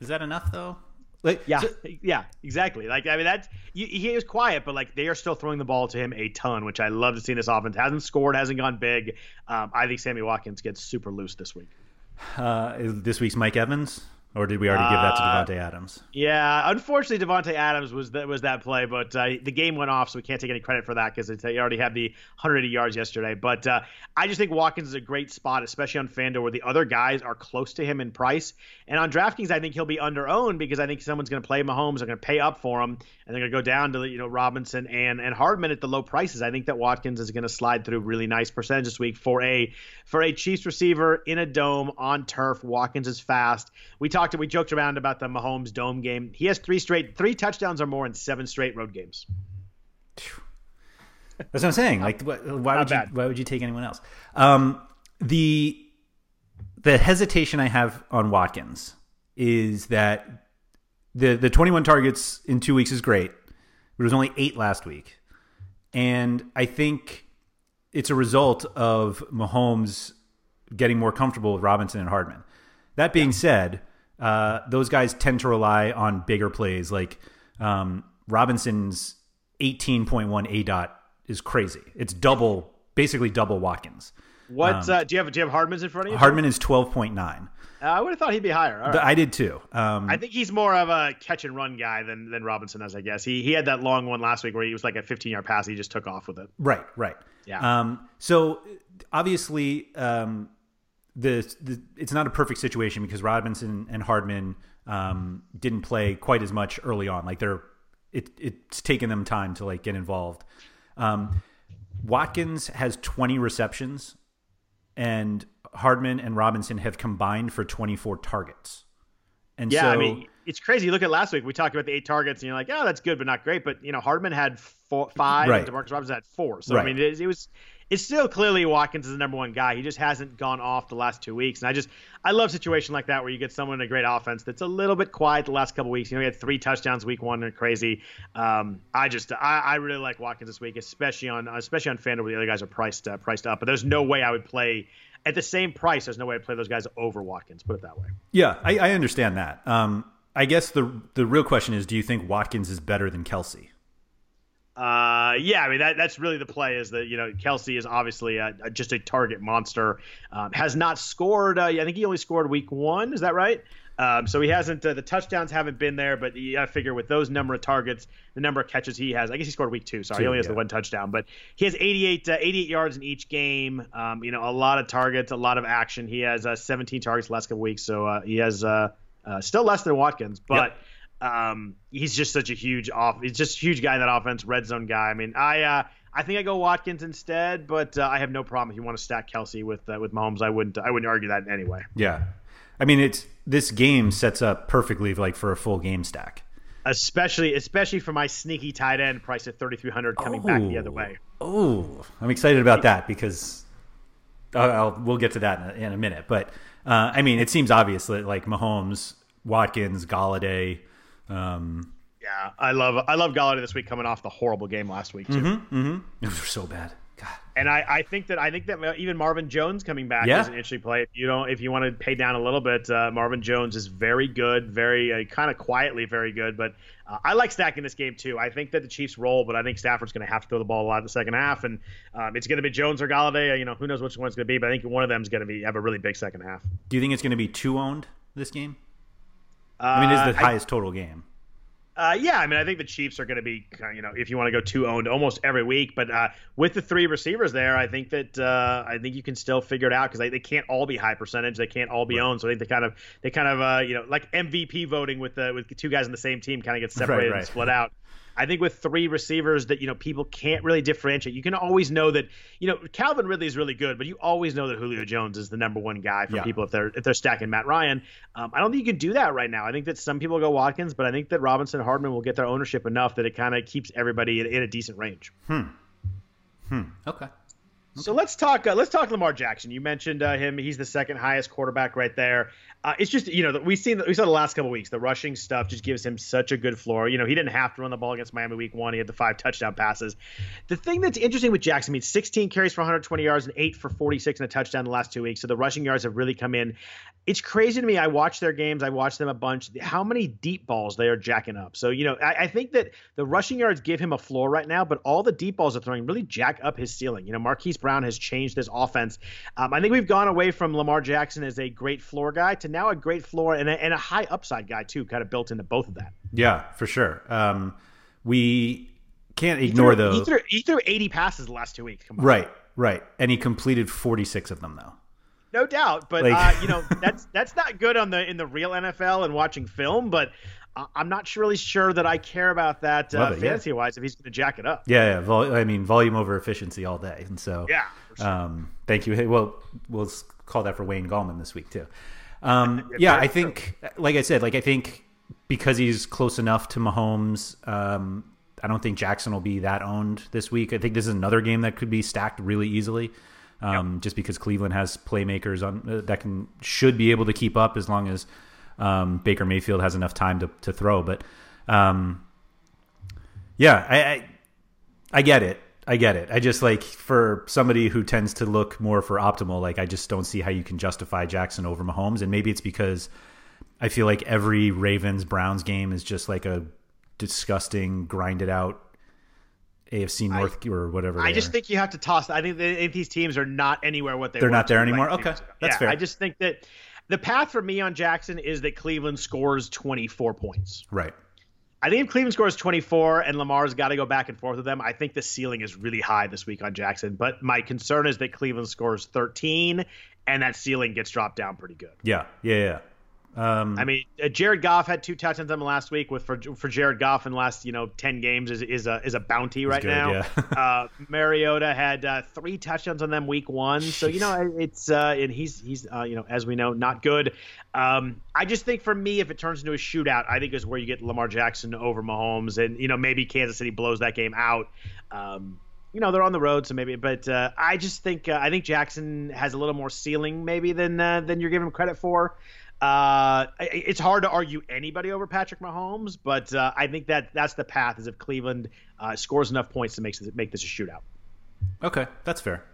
Is that enough though? Like, yeah, so, yeah, exactly. Like, I mean, that's he, he was quiet, but like they are still throwing the ball to him a ton, which I love to see in this offense. Hasn't scored, hasn't gone big. Um, I think Sammy Watkins gets super loose this week. Uh, this week's Mike Evans. Or did we already give that to uh, Davante Adams? Yeah, unfortunately, Davante Adams was that was that play, but uh, the game went off, so we can't take any credit for that because he already had the 180 yards yesterday. But uh, I just think Watkins is a great spot, especially on FanDuel, where the other guys are close to him in price. And on DraftKings, I think he'll be under owned because I think someone's going to play Mahomes, they're going to pay up for him, and they're going to go down to you know Robinson and and Hardman at the low prices. I think that Watkins is going to slide through really nice percentage this week for a for a Chiefs receiver in a dome on turf. Watkins is fast. We talked, we joked around about the Mahomes dome game. He has three straight, three touchdowns or more in seven straight road games. That's what I'm saying. Like, why would you? Why would you take anyone else? Um, the the hesitation I have on Watkins is that the the 21 targets in two weeks is great. But it was only eight last week, and I think it's a result of Mahomes getting more comfortable with Robinson and Hardman. That being yeah. said, uh, those guys tend to rely on bigger plays. Like um, Robinson's 18.1 aDOT is crazy. It's double, basically double Watkins. What um, uh, do you have? Do you have Hardman's in front of you? Hardman is 12.9. Uh, I would have thought he'd be higher. Right. I did too. Um, I think he's more of a catch and run guy than than Robinson is. I guess he he had that long one last week where he was like a 15 yard pass. He just took off with it. Right. Right. Yeah. Um, so obviously, um, the, the, it's not a perfect situation because Robinson and Hardman um, didn't play quite as much early on. Like they're it, it's taken them time to like get involved. Um, Watkins has 20 receptions, and Hardman and Robinson have combined for 24 targets. And yeah, so, I mean, it's crazy. Look at last week, we talked about the eight targets, and you're like, oh, that's good, but not great. But you know, Hardman had four, five, Right. and Demarcus Robinson had four. So Right. I mean, it, it was. It's still clearly Watkins is the number one guy. He just hasn't gone off the last two weeks, and I just I love situation like that where you get someone in a great offense that's a little bit quiet the last couple weeks. You know, he had three touchdowns week one, and crazy. Um, I just I, I really like Watkins this week, especially on especially on FanDuel where the other guys are priced uh, priced up. But there's no way I would play at the same price. There's no way I'd play those guys over Watkins. Put it that way. Yeah, I, I understand that. Um, I guess the the real question is, do you think Watkins is better than Kelce? Uh, yeah, I mean that that's really the play is that you know Kelce is obviously a, a- just a target monster. Um, has not scored. Uh, I think he only scored week one. Is that right? Um, so he hasn't. Uh, the touchdowns haven't been there, but you got to figure with those number of targets, the number of catches he has. I guess he scored week two. Sorry, Two, he only has yeah. the one touchdown, but he has 88 uh, 88 yards in each game. Um, you know, a lot of targets, a lot of action. He has uh, 17 targets last couple weeks, so uh, he has uh, uh, still less than Watkins, but. Um, he's just such a huge off. He's just a huge guy in that offense, red zone guy. I mean, I uh, I think I go Watkins instead, but uh, I have no problem if you want to stack Kelce with uh, with Mahomes. I wouldn't I wouldn't argue that anyway. Yeah, I mean, it's this game sets up perfectly like for a full game stack. Especially especially for my sneaky tight end priced at thirty three hundred coming back the other way. Oh, I'm excited about that because I'll, I'll, we'll get to that in a, in a minute. But uh, I mean, it seems obvious that like Mahomes, Watkins, Golladay. Um, Yeah, I love I love Golladay this week coming off the horrible game last week too. those are so bad. God. And I, I think that I think that even Marvin Jones coming back Yeah. is an interesting play. If you don't, if you want to pay down a little bit, uh, Marvin Jones is very good, very uh, kind of quietly very good. But uh, I like stacking this game too. I think that the Chiefs roll, but I think Stafford's going to have to throw the ball a lot in the second half, and um, it's going to be Jones or Golladay. You know, who knows which one's going to be, but I think one of them is going to be have a really big second half. Do you think it's going to be two owned this game? I mean, it's the Uh, I- highest total game. Uh, yeah, I mean, I think the Chiefs are going to be, you know, if you want to go two owned almost every week. But uh, with the three receivers there, I think that uh, I think you can still figure it out because they, they can't all be high percentage. They can't all be owned. So I think they kind of they kind of uh, you know like MVP voting with the with two guys on the same team kind of gets separated right. and split out. I think with three receivers that you know people can't really differentiate. You can always know that you know Calvin Ridley is really good, but you always know that Julio Jones is the number one guy for Yeah. people if they're if they're stacking Matt Ryan. Um, I don't think you can do that right now. I think that some people go Watkins, but I think that Robinson Hardman will get their ownership enough that it kind of keeps everybody in, in a decent range. Hmm. Okay. So let's talk. Uh, let's talk Lamar Jackson. You mentioned uh, him. He's the second highest quarterback right there. Uh, it's just you know we've seen we saw the last couple weeks the rushing stuff just gives him such a good floor. You know he didn't have to run the ball against Miami week one. He had the five touchdown passes. The thing that's interesting with Jackson, I mean, 16 carries for 120 yards and eight for 46 and a touchdown the last two weeks. So the rushing yards have really come in. It's crazy to me. I watch their games. I watch them a bunch. How many deep balls they are jacking up. So you know I, I think that the rushing yards give him a floor right now, but all the deep balls are throwing really jack up his ceiling. You know Marquise Brown has changed this offense. Um, I think we've gone away from Lamar Jackson as a great floor guy to now a great floor and a, and a high upside guy too, kind of built into both of that. Yeah, for sure. Um, we can't ignore he threw, the he threw, he threw 80 passes the last two weeks. Come on. right, right, and he completed forty six of them though. No doubt, but Like- uh, you know that's that's not good on the in the real NFL and watching film. But I'm not really sure that I care about that uh, it, yeah. fantasy wise if he's going to jack it up. Yeah, yeah. Vol- I mean, volume over efficiency all day, and so Yeah, sure. Um, thank you. Hey, well, we'll call that for Wayne Gallman this week too. Um, yeah, I think, like I said, like I think because he's close enough to Mahomes, um, I don't think Jackson will be that owned this week. I think this is another game that could be stacked really easily, um, just because Cleveland has playmakers on uh, that can should be able to keep up as long as um, Baker Mayfield has enough time to to throw. But um, yeah, I, I I get it. I get it. I just like for somebody who tends to look more for optimal, like I just don't see how you can justify Jackson over Mahomes. And maybe it's because I feel like every Ravens Browns game is just like a disgusting, grinded out AFC North or whatever. I just are. think you have to toss. I think these teams are not anywhere what they They're not there anymore? like Okay, that's yeah, fair. I just think that the path for me on Jackson is that Cleveland scores 24 points. right. I think if Cleveland scores 24 and Lamar's got to go back and forth with them, I think the ceiling is really high this week on Jackson. But my concern is that Cleveland scores 13 and that ceiling gets dropped down pretty good. Yeah, yeah, yeah. Um, I mean, uh, Jared Goff had two touchdowns on him last week. With for for Jared Goff in the last you know ten games is is a is a bounty right good, now. yeah. uh, Mariota had uh, three touchdowns on them week one. So you know it's uh, and he's he's uh, you know as we know not good. Um, I just think for me, if it turns into a shootout, I think is where you get Lamar Jackson over Mahomes, and you know maybe Kansas City blows that game out. Um, you know they're on the road, so maybe. But uh, I just think uh, I think Jackson has a little more ceiling maybe than uh, than you're giving him credit for. Uh, it's hard to argue anybody over Patrick Mahomes, but uh, I think that that's the path. Is if Cleveland uh, scores enough points to make make this a shootout. Okay, that's fair.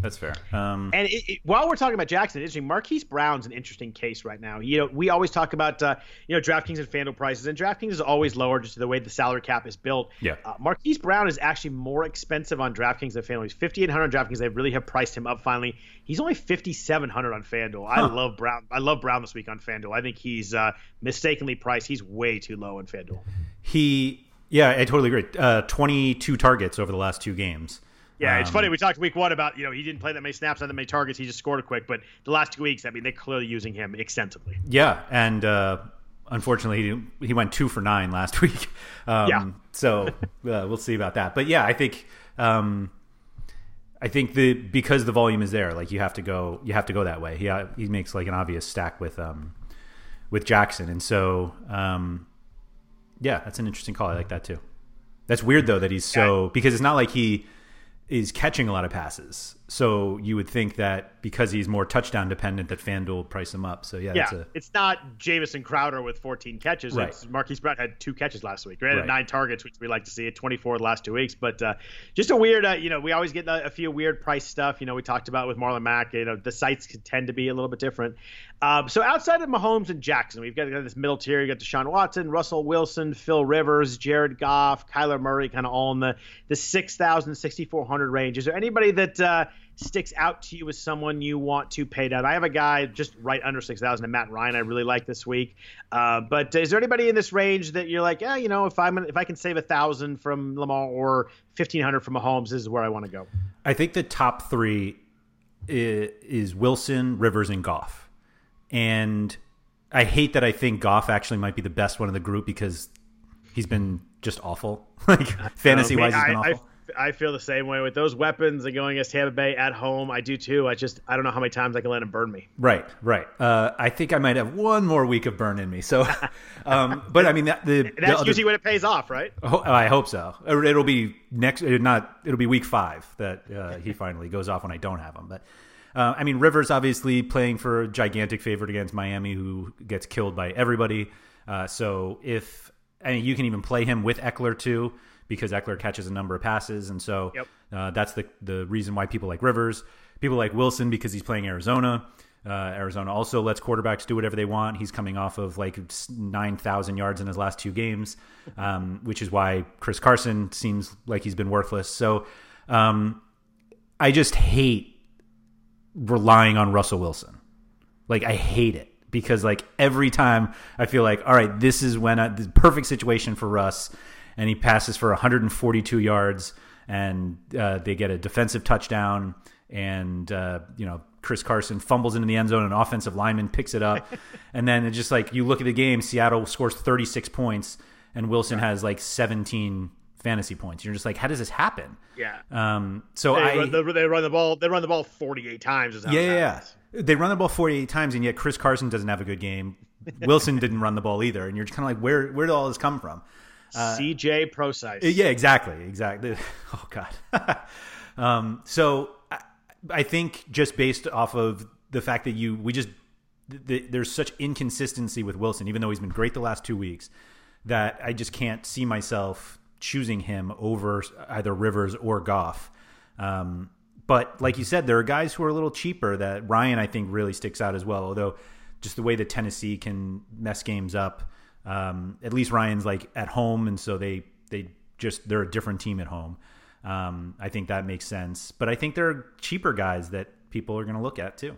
That's fair. Um, and it, it, while we're talking about Jackson, it's interesting. Marquise Brown's an interesting case right now. You know, we always talk about uh, you know DraftKings and FanDuel prices, and DraftKings is always lower just to the way the salary cap is built. Yeah. Uh, Marquise Brown is actually more expensive on DraftKings than FanDuel. He's fifty eight hundred on DraftKings. They really have priced him up finally. He's only fifty seven hundred on FanDuel. Huh. I love Brown. I love Brown this week on FanDuel. I think he's uh, mistakenly priced. He's way too low on FanDuel. He, yeah, I totally agree. Uh, twenty two targets over the last two games. Yeah, it's um, funny. We talked week one about you know he didn't play that many snaps, not that many targets. He just scored a quick. But the last two weeks, I mean, they're clearly using him extensively. Yeah, and uh, unfortunately, he he went two for nine last week. Um, yeah. so uh, we'll see about that. But yeah, I think um, I think the because the volume is there, like you have to go you have to go that way. He uh, he makes like an obvious stack with um with Jackson, and so um, yeah, that's an interesting call. I like that too. That's weird though that he's so because it's not like he is catching a lot of passes. So you would think that because he's more touchdown dependent, that FanDuel will price him up. So yeah, yeah, a, it's not Jamison Crowder with 14 catches. Right. It's Marquise Brown had two catches last week. Right, right. nine targets, which we like to see. At 24 the last two weeks, but uh, just a weird. Uh, you know, we always get a, a, few weird price stuff. You know, we talked about with Marlon Mack. You know, the sites tend to be a little bit different. Um, so outside of Mahomes and Jackson, we've got, got this middle tier. You got Deshaun Watson, Russell Wilson, Phil Rivers, Jared Goff, Kyler Murray, kind of all in the the 6,000, 6,400 range. Is there anybody that uh, sticks out to you as someone you want to pay down? I have a guy just right under 6,000, and Matt Ryan, I really like this week. Uh, but is there anybody in this range that you're like, yeah, you know, if I'm if I can save a thousand from Lamar or 1,500 from Mahomes, this is where I want to go. I think the top three is, Wilson, Rivers, and Goff. And I hate that I think Goff actually might be the best one in the group because he's been just awful. like fantasy wise, he's been awful. I, feel the same way with those weapons and going against Tampa Bay at home. I do too. I just I don't know how many times I can let him burn me. Right, right. Uh, I think I might have one more week of burn in me. So, um, but I mean that the that's the other, usually when it pays off, right? Oh, I hope so. It'll be next. Not. It'll be week five that uh, he finally goes off when I don't have him. But uh, I mean, Rivers obviously playing for a gigantic favorite against Miami, who gets killed by everybody. Uh, so if I mean, you can even play him with Ekeler too, because Ekeler catches a number of passes, and so yep. uh, that's the the reason why people like Rivers. People like Wilson because he's playing Arizona. Uh, Arizona also lets quarterbacks do whatever they want. He's coming off of like nine thousand yards in his last two games, um, which is why Chris Carson seems like he's been worthless. So um, I just hate relying on Russell Wilson. Like I hate it because like every time I feel like all right, this is when I, the perfect situation for Russ, and he passes for 142 yards, and uh, they get a defensive touchdown, and uh, you know Chris Carson fumbles into the end zone, an offensive lineman picks it up, and then it's just like you look at the game, Seattle scores 36 points, and Wilson has like 17 fantasy points. You're just like, how does this happen? Yeah. Um. So they I run the, they run the ball. They run the ball 48 times. yeah, yeah. They run the ball 48 times, and yet Chris Carson doesn't have a good game. Wilson didn't run the ball either, and you're just kind of like, where where did all this come from? Uh, CJ Prosise. Yeah, exactly, exactly. Oh God. um. So I, I think just based off of the fact that you, we just the, there's such inconsistency with Wilson, even though he's been great the last two weeks, that I just can't see myself choosing him over either Rivers or Goff. Um, but like you said, there are guys who are a little cheaper that Ryan I think really sticks out as well. Although just the way that Tennessee can mess games up, um, at least Ryan's like at home, and so they they just they're a different team at home. Um, I think that makes sense. But I think there are cheaper guys that people are going to look at too.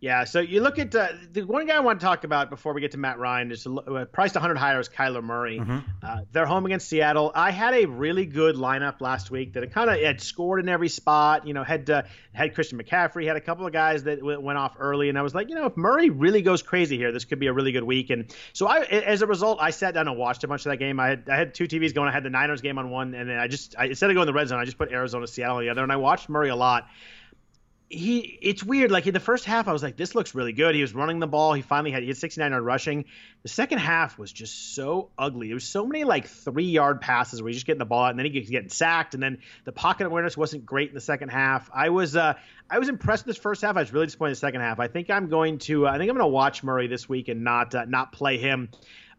Yeah, so you look at uh, the one guy I want to talk about before we get to Matt Ryan is uh, priced 100 higher is Kyler Murray. Mm-hmm. Uh, they're home against Seattle. I had a really good lineup last week that kind of had scored in every spot. You know, had uh, had Christian McCaffrey, had a couple of guys that w- went off early, and I was like, you know, if Murray really goes crazy here, this could be a really good week. And so I, as a result, I sat down and watched a bunch of that game. I had I had two TVs going. I had the Niners game on one, and then I just I, instead of going to the red zone, I just put Arizona Seattle on the other, and I watched Murray a lot he it's weird. Like in the first half, I was like, this looks really good. He was running the ball. He finally had he had 69 yard rushing. The second half was just so ugly. There was so many like three yard passes where he's just getting the ball out and then he gets getting sacked. And then the pocket awareness wasn't great in the second half. I was uh I was impressed with this first half. I was really disappointed in the second half. I think I'm going to uh, I think I'm going to watch Murray this week and not uh, not play him.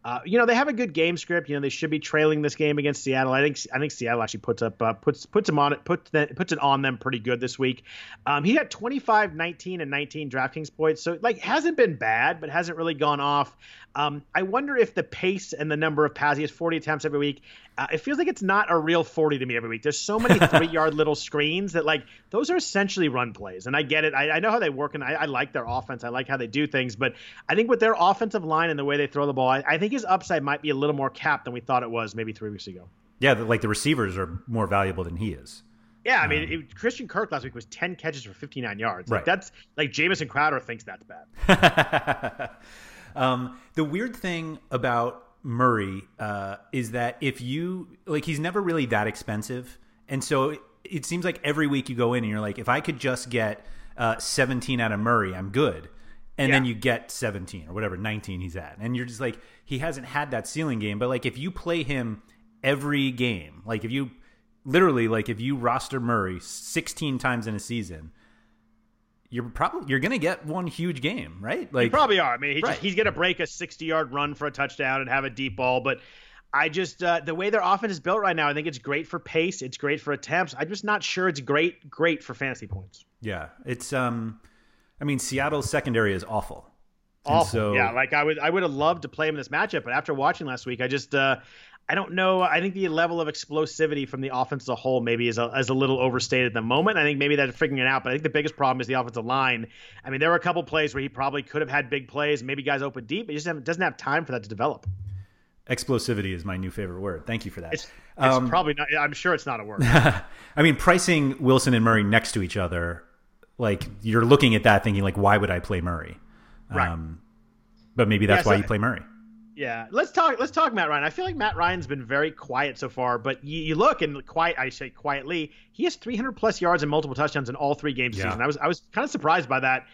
Uh, you know they have a good game script. You know they should be trailing this game against Seattle. I think I think Seattle actually puts up uh, puts puts them on it puts puts it on them pretty good this week. Um, he had 25, 19, and 19 DraftKings points, so like hasn't been bad, but hasn't really gone off. Um, I wonder if the pace and the number of passes, 40 attempts every week. Uh, it feels like it's not a real 40 to me every week. There's so many three yard little screens that, like, those are essentially run plays. And I get it. I, I know how they work, and I, I, like their offense. I like how they do things. But I think with their offensive line and the way they throw the ball, I, I think his upside might be a little more capped than we thought it was maybe three weeks ago. Yeah, like the receivers are more valuable than he is. Yeah, I mean, um, it, Christian Kirk last week was 10 catches for 59 yards. Like, right. That's like Jamison Crowder thinks that's bad. Um, the weird thing about Murray uh, is that if you like, he's never really that expensive, and so it, it, seems like every week you go in and you're like, if I could just get uh, 17 out of Murray, I'm good. And yeah. then you get 17 or whatever 19 he's at, and you're just like, he hasn't had that ceiling game. But like, if you play him every game, like if you literally like if you roster Murray 16 times in a season you're probably you're going to get one huge game, right? Like you probably are. I mean, he right. just, he's going to break a 60 yard run for a touchdown and have a deep ball, but. I just uh, the way their offense is built right now, I think it's great for pace. It's great for attempts. I'm just not sure it's great great for fantasy points. Yeah, it's um, I mean Seattle's secondary is awful. Awful. So, yeah, like I would I would have loved to play him in this matchup, but after watching last week, I just uh, I don't know. I think the level of explosivity from the offense as a whole maybe is a, is a little overstated at the moment. I think maybe they're figuring it out, but I think the biggest problem is the offensive line. I mean, there were a couple plays where he probably could have had big plays, maybe guys open deep, but he just doesn't have time for that to develop. Explosivity is my new favorite word. Thank you for that. It's, it's um, probably not. I'm sure it's not a word. I mean, pricing Wilson and Murray next to each other, like you're looking at that thinking like, why would I play Murray? Right. Um, but maybe that's yeah, so, why you play Murray. Yeah, let's talk. Let's talk Matt Ryan. I feel like Matt Ryan's been very quiet so far, but you, you look and quiet. I say quietly, he has 300 plus yards and multiple touchdowns in all three games yeah. season. I was I was kind of surprised by that.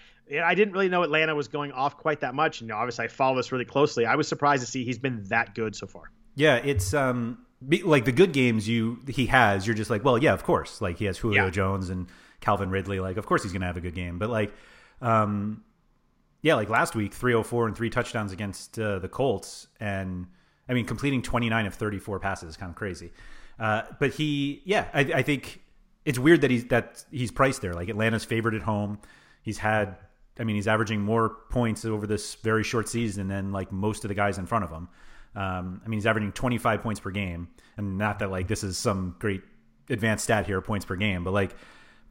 I didn't really know Atlanta was going off quite that much. You know, obviously I follow this really closely. I was surprised to see he's been that good so far. Yeah, it's um like the good games you he has. You're just like, well, yeah, of course. Like he has Julio yeah. Jones and Calvin Ridley. Like, of course he's going to have a good game. But like, um, yeah, like last week, 304 and three touchdowns against uh, the Colts. And I mean, completing 29 of 34 passes is kind of crazy. Uh, but he, yeah, I, I, think it's weird that he's, that he's priced there. Like Atlanta's favored at home. He's had, I mean, he's averaging more points over this very short season than like most of the guys in front of him. Um, I mean, he's averaging 25 points per game. And not that like this is some great advanced stat here, points per game, but like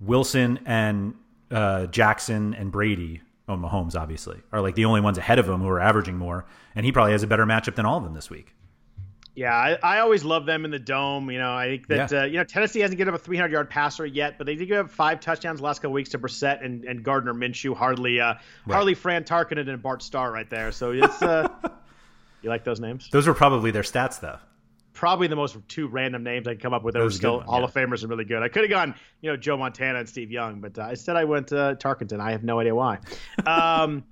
Wilson and uh, Jackson and Brady oh, Mahomes obviously are like the only ones ahead of him who are averaging more, and he probably has a better matchup than all of them this week. Yeah, I, I always love them in the dome. You know, I think that yeah. uh, you know Tennessee hasn't given up a 300 yard passer yet, but they did give up five touchdowns last couple weeks to Brissett and, and Gardner Minshew. Hardly, uh, right. hardly Fran Tarkenton and Bart Starr right there. So it's uh, you like those names? Those were probably their stats, though probably the most two random names I can come up with that were still Hall yeah. of Famers and really good. I could have gone, you know, Joe Montana and Steve Young, but uh, instead I went uh, Tarkenton. I have no idea why. Um,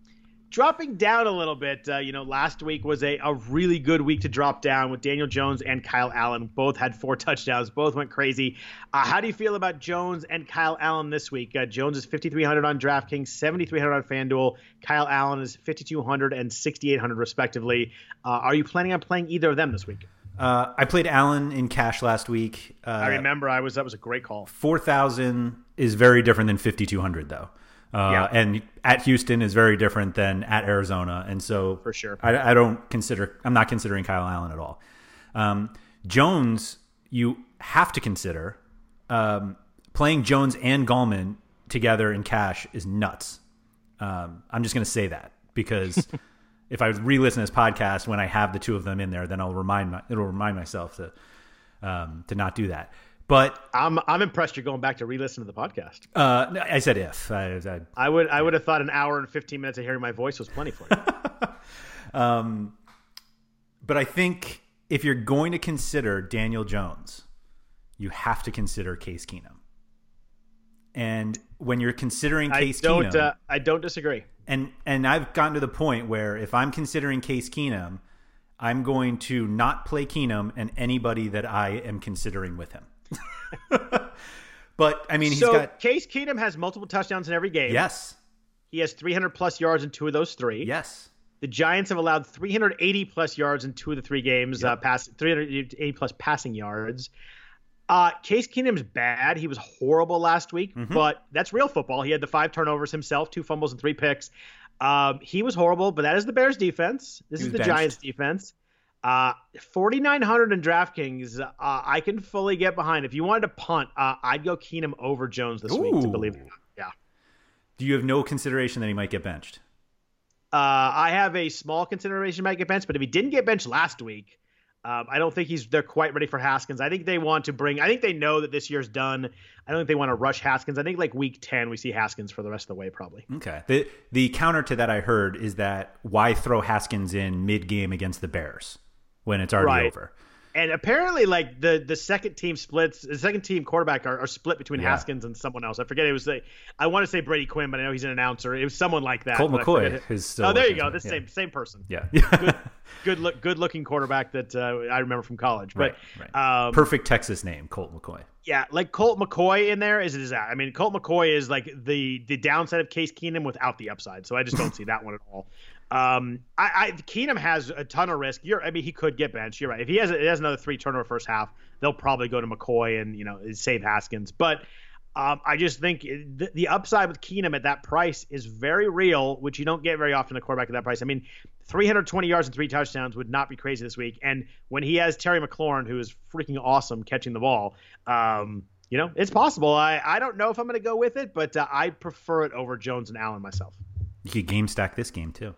dropping down a little bit, uh, you know, last week was a, a really good week to drop down with Daniel Jones and Kyle Allen. Both had four touchdowns. Both went crazy. Uh, how do you feel about Jones and Kyle Allen this week? Uh, Jones is 5,300 on DraftKings, 7,300 on FanDuel. Kyle Allen is 5,200 and 6,800 respectively. Uh, are you planning on playing either of them this week? Uh, I played Allen in cash last week. Uh, I remember. I was that was a great call. Four thousand is very different than fifty two hundred though. Uh, yeah. and at Houston is very different than at Arizona, and so for sure, I, I don't consider. I'm not considering Kyle Allen at all. Um, Jones, you have to consider um, playing Jones and Gallman together in cash is nuts. Um, I'm just going to say that because if I re-listen to this podcast when I have the two of them in there, then I'll remind my, it'll remind myself to um, to not do that. But I'm I'm impressed you're going back to re-listen to the podcast. uh, I said if I, I, I would I would have thought an hour and 15 minutes of hearing my voice was plenty for you. Um, but I think if you're going to consider Daniel Jones, you have to consider Case Keenum. And when you're considering I Case don't Keenum, uh, I don't disagree. And and I've gotten to the point where if I'm considering Case Keenum, I'm going to not play Keenum and anybody that I am considering with him. but I mean, he's so got Case Keenum has multiple touchdowns in every game. yes, He has 300 plus yards in two of those three. yes, The Giants have allowed 380 plus yards in two of the three games, uh, pass 380 plus passing yards. Uh, Case Keenum's bad. He was horrible last week, Mm-hmm. but that's real football. He had the five turnovers himself, two fumbles and three picks. Um, he was horrible, but that is the Bears defense. This is the benched. Giants defense. Uh, 4,900 in DraftKings, uh, I can fully get behind. If you wanted to punt, uh, I'd go Keenum over Jones this week to believe it. or not. Yeah. Do you have no consideration that he might get benched? Uh, I have a small consideration he might get benched, but if he didn't get benched last week, um, I don't think he's they're quite ready for Haskins. I think they want to bring. I think they know that this year's done. I don't think they want to rush Haskins. I think like week ten we see Haskins for the rest of the way probably. Okay. The the counter to that I heard is that why throw Haskins in mid game against the Bears when it's already Right. over? And apparently, like the the second team splits, the second team quarterback are, are split between Yeah. Haskins and someone else. I forget it was like I want to say Brady Quinn, but I know he's an announcer. It was someone like that. Colt McCoy still Oh, there you go. The yeah. same same person. Yeah. Good, good look, good looking quarterback that uh, I remember from college. But right. Right. um, Perfect Texas name, Colt McCoy. Yeah, like Colt McCoy in there is a disaster. I mean, Colt McCoy is like the the downside of Case Keenum without the upside. So I just don't see that one at all. Um, I, I Keenum has a ton of risk. You're, I mean, he could get benched. You're right. If he has, he has another three turnover first half, they'll probably go to McCoy and you know save Haskins. But um, I just think the, the upside with Keenum at that price is very real, which you don't get very often. A quarterback at that price. I mean, 320 yards and three touchdowns would not be crazy this week. And when he has Terry McLaurin, who is freaking awesome catching the ball, um, you know, it's possible. I, I don't know if I'm going to go with it, but uh, I prefer it over Jones and Allen myself. You could game stack this game too.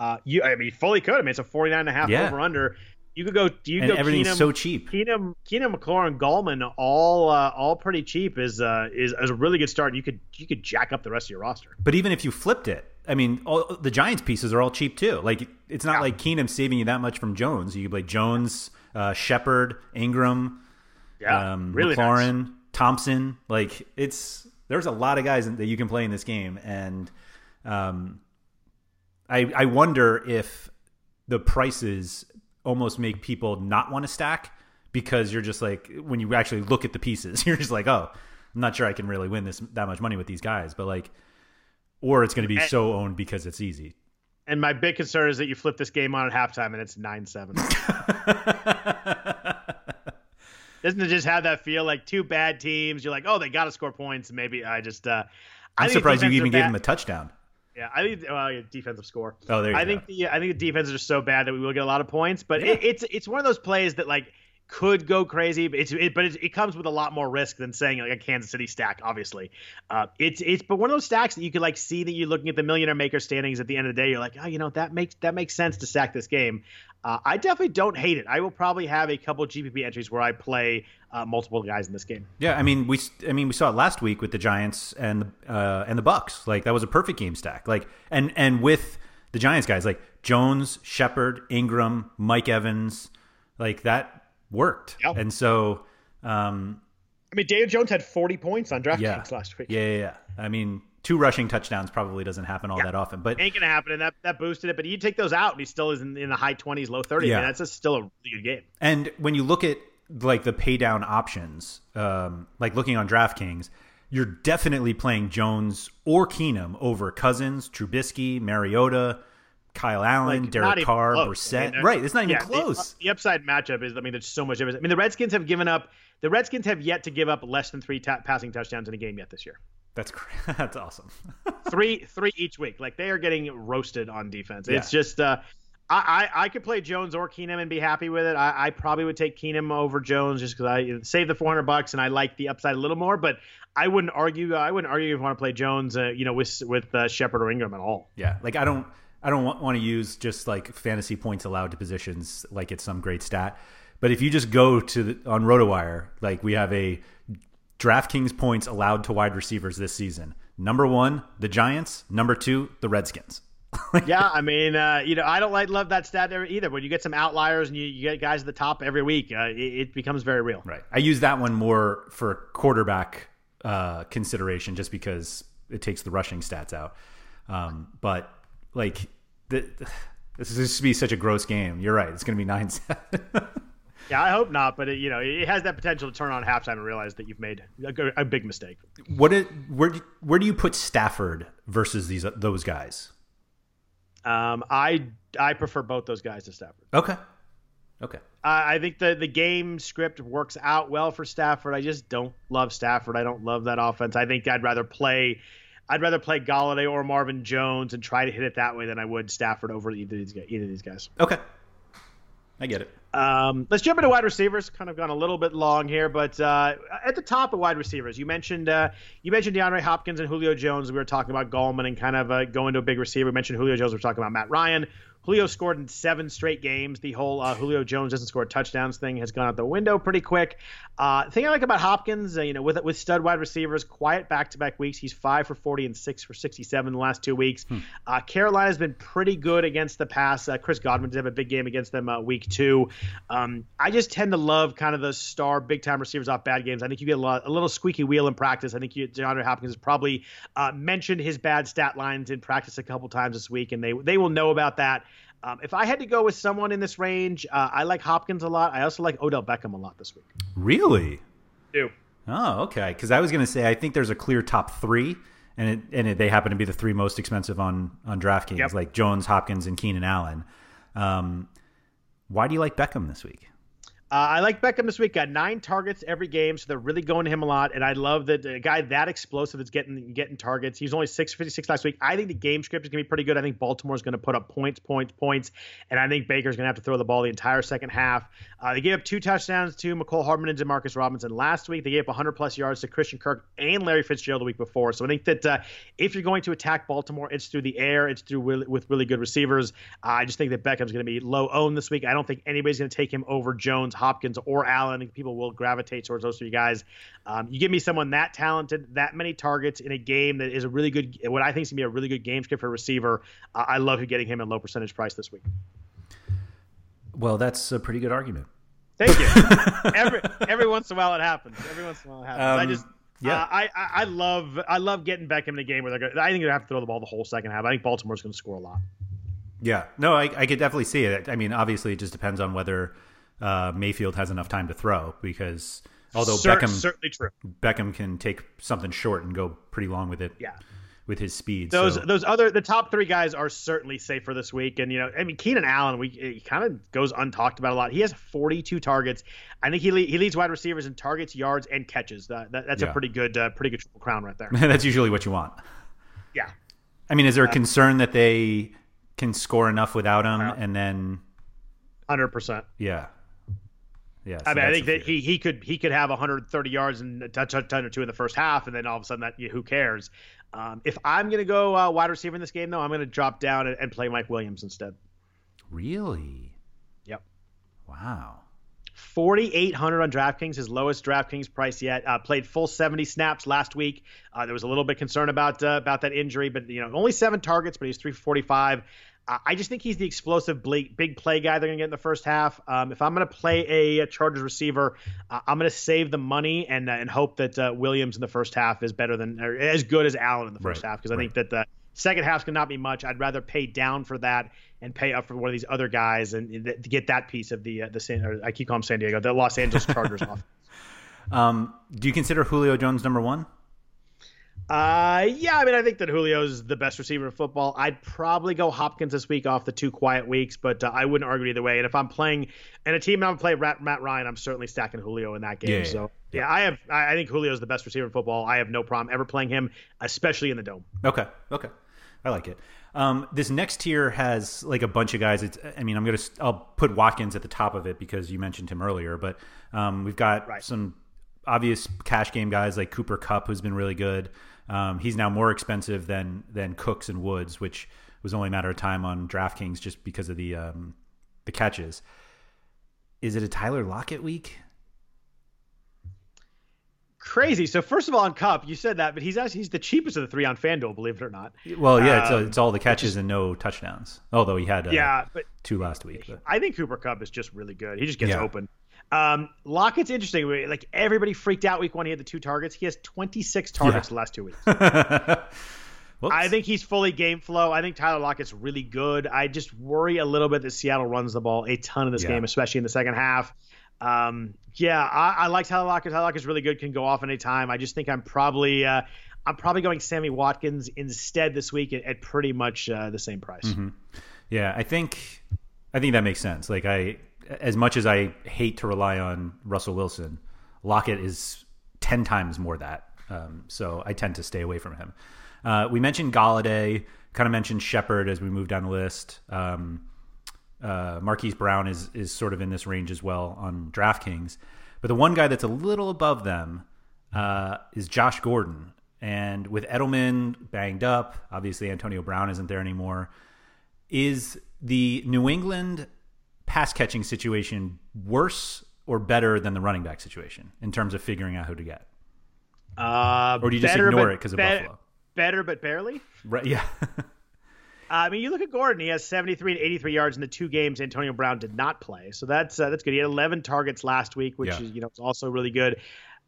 Uh, you, I mean, you fully could. I mean, it's a 49 and a half Yeah. over under. You could go. You And go everything's Keenum, so cheap. Keenum, Keenum, McLaurin, Gallman, all uh, all pretty cheap is uh, is, is a really good start. You could you could jack up the rest of your roster. But even if you flipped it, I mean, all, the Giants pieces are all cheap too. Like it's not like Keenum saving you that much from Jones. You could play Jones, uh, Shepard, Engram, Yeah, um, really nice. McLaurin, Thompson. Like it's there's a lot of guys that you can play in this game, and um, I I wonder if the prices almost make people not want to stack because you're just like when you actually look at the pieces, you're just like, oh, I'm not sure I can really win this that much money with these guys, but like, or it's going to be And- so owned because it's easy. And my big concern is that you flip this game on at halftime and it's nine seven. Doesn't it just have that feel like two bad teams? You're like, oh, they got to score points. Maybe I just. Uh, I I'm surprised you even gave him a touchdown. Yeah, I think well, yeah, defensive score. Oh, there you I go. think the I think the defenses are so bad that we will get a lot of points, but it, it's it's one of those plays that like could go crazy. But it's it, but it comes with a lot more risk than saying like a Kansas City stack. Obviously, uh, it's it's but one of those stacks that you could like see that you're looking at the millionaire maker standings at the end of the day. You're like, oh, you know that makes that makes sense to stack this game. Uh, I definitely don't hate it. I will probably have a couple GPP entries where I play uh, multiple guys in this game. Yeah, I mean we I mean we saw it last week with the Giants and the uh, and the Bucks. Like that was a perfect game stack. Like and and with the Giants guys like Jones, Shepard, Engram, Mike Evans, like that worked. Yep. And so um I mean, Daniel Jones had 40 points on DraftKings yeah. last week. Yeah, yeah, yeah. I mean, two rushing touchdowns probably doesn't happen all Yeah. that often, but Ain't gonna happen, and that, that boosted it. But you take those out, and he still is in, in the high twenties, low thirties. Yeah. I mean, that's a, still a really good game. And when you look at like the pay down options, um, like looking on DraftKings, you're definitely playing Jones or Keenum over Cousins, Trubisky, Mariota, Kyle Allen, Like, Derek Carr, close. I mean, right, it's not even yeah, uh, close. The, upside matchup is, I mean, there's so much difference. I mean, the Redskins have given up. The Redskins have yet to give up less than three ta- passing touchdowns in a game yet this year. That's that's awesome. Three, three each week. Like they are getting roasted on defense. It's just. uh I, I, I could play Jones or Keenum and be happy with it. I, I probably would take Keenum over Jones just because I save the 400 bucks and I like the upside a little more. But I wouldn't argue. I wouldn't argue if you want to play Jones, uh, you know, with with uh, Shepard or Engram at all. Yeah, like I don't I don't want, want to use just like fantasy points allowed to positions like it's some great stat. But if you just go to the, on RotoWire, like we have a DraftKings points allowed to wide receivers this season. Number one, the Giants. Number two, the Redskins. yeah, I mean, uh, you know, I don't like love that stat there either. When you get some outliers and you, you get guys at the top every week, uh, it, it, becomes very real. Right. I use that one more for quarterback uh, consideration, just because it takes the rushing stats out. Um, but like, the, this is going to be such a gross game. You're right. It's going to be nine seven. Yeah, I hope not, but it, you know, it has that potential to turn on halftime and realize that you've made a, a big mistake. What it, where do, where do you put Stafford versus these those guys? Um, I I prefer both those guys to Stafford. Okay. Okay. Uh, I think the the game script works out well for Stafford. I just don't love Stafford. I don't love that offense. I think I'd rather play I'd rather play Golladay or Marvin Jones and try to hit it that way than I would Stafford over either of these guys. Either of these guys. Okay. I get it. Um, let's jump into wide receivers. Kind of gone a little bit long here, but uh, at the top of wide receivers, you mentioned uh, you mentioned DeAndre Hopkins and Julio Jones. We were talking about Gallman and kind of uh, going to a big receiver. We mentioned Julio Jones. We are talking about Matt Ryan. Julio scored in seven straight games. The whole uh, Julio Jones doesn't score touchdowns thing has gone out the window pretty quick. Uh, thing I like about Hopkins, uh, you know, with with stud wide receivers, quiet back to back weeks. He's five for forty and six for sixty seven the last two weeks. Hmm. Uh, Carolina's been pretty good against the pass. Uh, Chris Godwin did have a big game against them uh, week two. Um, I just tend to love kind of the star big time receivers off bad games. I think you get a, lot, a little squeaky wheel in practice. I think you, DeAndre Hopkins has probably mentioned his bad stat lines in practice a couple times this week, and they they will know about that. Um, if I had to go with someone in this range, uh, I like Hopkins a lot. I also like Odell Beckham a lot this week. Really? Do. Oh, okay. Because I was going to say I think there's a clear top three, and it, and it, they happen to be the three most expensive on on DraftKings, yep. like Jones, Hopkins, and Keenan Allen. Um, why do you like Beckham this week? Uh, I like Beckham this week. Got nine targets every game, so they're really going to him a lot. And I love that a guy that explosive that's getting getting targets. He's only six fifty six last week. I think the game script is going to be pretty good. I think Baltimore's going to put up points, points, points, and I think Baker's going to have to throw the ball the entire second half. Uh, they gave up two touchdowns to Mecole Hardman and Demarcus Robinson last week. They gave up 100 plus yards to Christian Kirk and Larry Fitzgerald the week before. So I think that uh, if you're going to attack Baltimore, it's through the air. It's through really, with really good receivers. Uh, I just think that Beckham's going to be low owned this week. I don't think anybody's going to take him over Jones, Hopkins, or Allen. People will gravitate towards those three guys. Um, you give me someone that talented, that many targets in a game that is a really good, what I think is going to be a really good game script for a receiver. Uh, I love getting him at low percentage price this week. Well, that's a pretty good argument. Thank you. every every once in a while it happens. Every once in a while it happens. Um, I just yeah, uh, I, I love I love getting Beckham in a game where they're going. I think they have to throw the ball the whole second half. I think Baltimore's going to score a lot. Yeah, no, I, I could definitely see it. I mean, obviously, it just depends on whether uh, Mayfield has enough time to throw because although Beckham certainly true. Beckham can take something short and go pretty long with it. Yeah. With his speed, those so. those other the top three guys are certainly safer this week, and you know I mean Keenan Allen, we he kind of goes untalked about a lot. He has 42 targets. I think he he leads wide receivers in targets, yards, and catches. That, that that's yeah. a pretty good uh, pretty good triple crown right there. that's usually what you want. Yeah. I mean, is there a concern that they can score enough without him, and then? Hundred percent. Yeah. Yeah, so I mean, I think that he he could he could have 130 yards and a touchdown or two in the first half, and then all of a sudden that who cares? Um, if I'm going to go uh, wide receiver in this game, though, I'm going to drop down and, and, play Mike Williams instead. Really? Yep. Wow. 4,800 on DraftKings, his lowest DraftKings price yet. Uh, played full 70 snaps last week. Uh, there was a little bit concern about uh, about that injury, but you know only seven targets, but he's 345. I just think he's the explosive big play guy they're going to get in the first half. Um, if I'm going to play a, Chargers receiver, uh, I'm going to save the money and uh, and hope that uh, Williams in the first half is better than or as good as Allen in the first right. half because I right. think that the second half can not be much. I'd rather pay down for that and pay up for one of these other guys and to get that piece of the uh, the San, I keep calling San Diego, the Los Angeles Chargers off. Um, do you consider Julio Jones number one? Uh, yeah, I mean, I think that Julio's the best receiver in football. I'd probably go Hopkins this week off the two quiet weeks, but uh, I wouldn't argue either way. And if I'm playing in a team and I'm playing Matt, Matt Ryan, I'm certainly stacking Julio in that game. Yeah, so yeah, I have. I think Julio's the best receiver in football. I have no problem ever playing him, especially in the dome. Okay, okay. I like it. Um, this next tier has like a bunch of guys. It's, I mean, I'm gonna I'll put Watkins at the top of it because you mentioned him earlier, but um, we've got Right. some obvious cash game guys like Cooper Kupp, who's been really good. Um, he's now more expensive than than Cooks and Woods, which was only a matter of time on DraftKings just because of the um, the catches. Is it a Tyler Lockett week? Crazy. So first of all, on Kupp, you said that, but he's actually he's the cheapest of the three on FanDuel, believe it or not. Well, yeah, it's, Um, it's all the catches and no touchdowns. Although he had uh, Yeah, but two last week. But. I think Cooper Kupp is just really good. He just gets Yeah. open. Um, Lockett's interesting. Like everybody freaked out week one. He had the two targets. He has 26 targets the last two weeks. I think he's fully game flow. I think Tyler Lockett's really good. I just worry a little bit that Seattle runs the ball a ton in this Yeah. game, especially in the second half. Um, yeah, I, I like Tyler Lockett. Tyler Lockett's really good. Can go off any time. I just think I'm probably uh, I'm probably going Sammy Watkins instead this week at, at pretty much uh, the same price. Mm-hmm. Yeah, I think I think that makes sense. Like I as much as I hate to rely on Russell Wilson, Lockett is 10 times more that. Um, so I tend to stay away from him. Uh, we mentioned Golladay, kind of mentioned Shepard as we move down the list. Um, uh, Marquise Brown is is sort of in this range as well on DraftKings. But the one guy that's a little above them uh, is Josh Gordon. And with Edelman banged up, obviously Antonio Brown isn't there anymore. Is the New England pass catching situation worse or better than the running back situation in terms of figuring out who to get? Uh, Or do you just better, ignore it because of bet- Buffalo? Better, but barely. Right, yeah. Uh, I mean, you look at Gordon; he has 73 and 83 yards in the two games Antonio Brown did not play, so that's uh, that's good. He had 11 targets last week, which Yeah. is you know is also really good.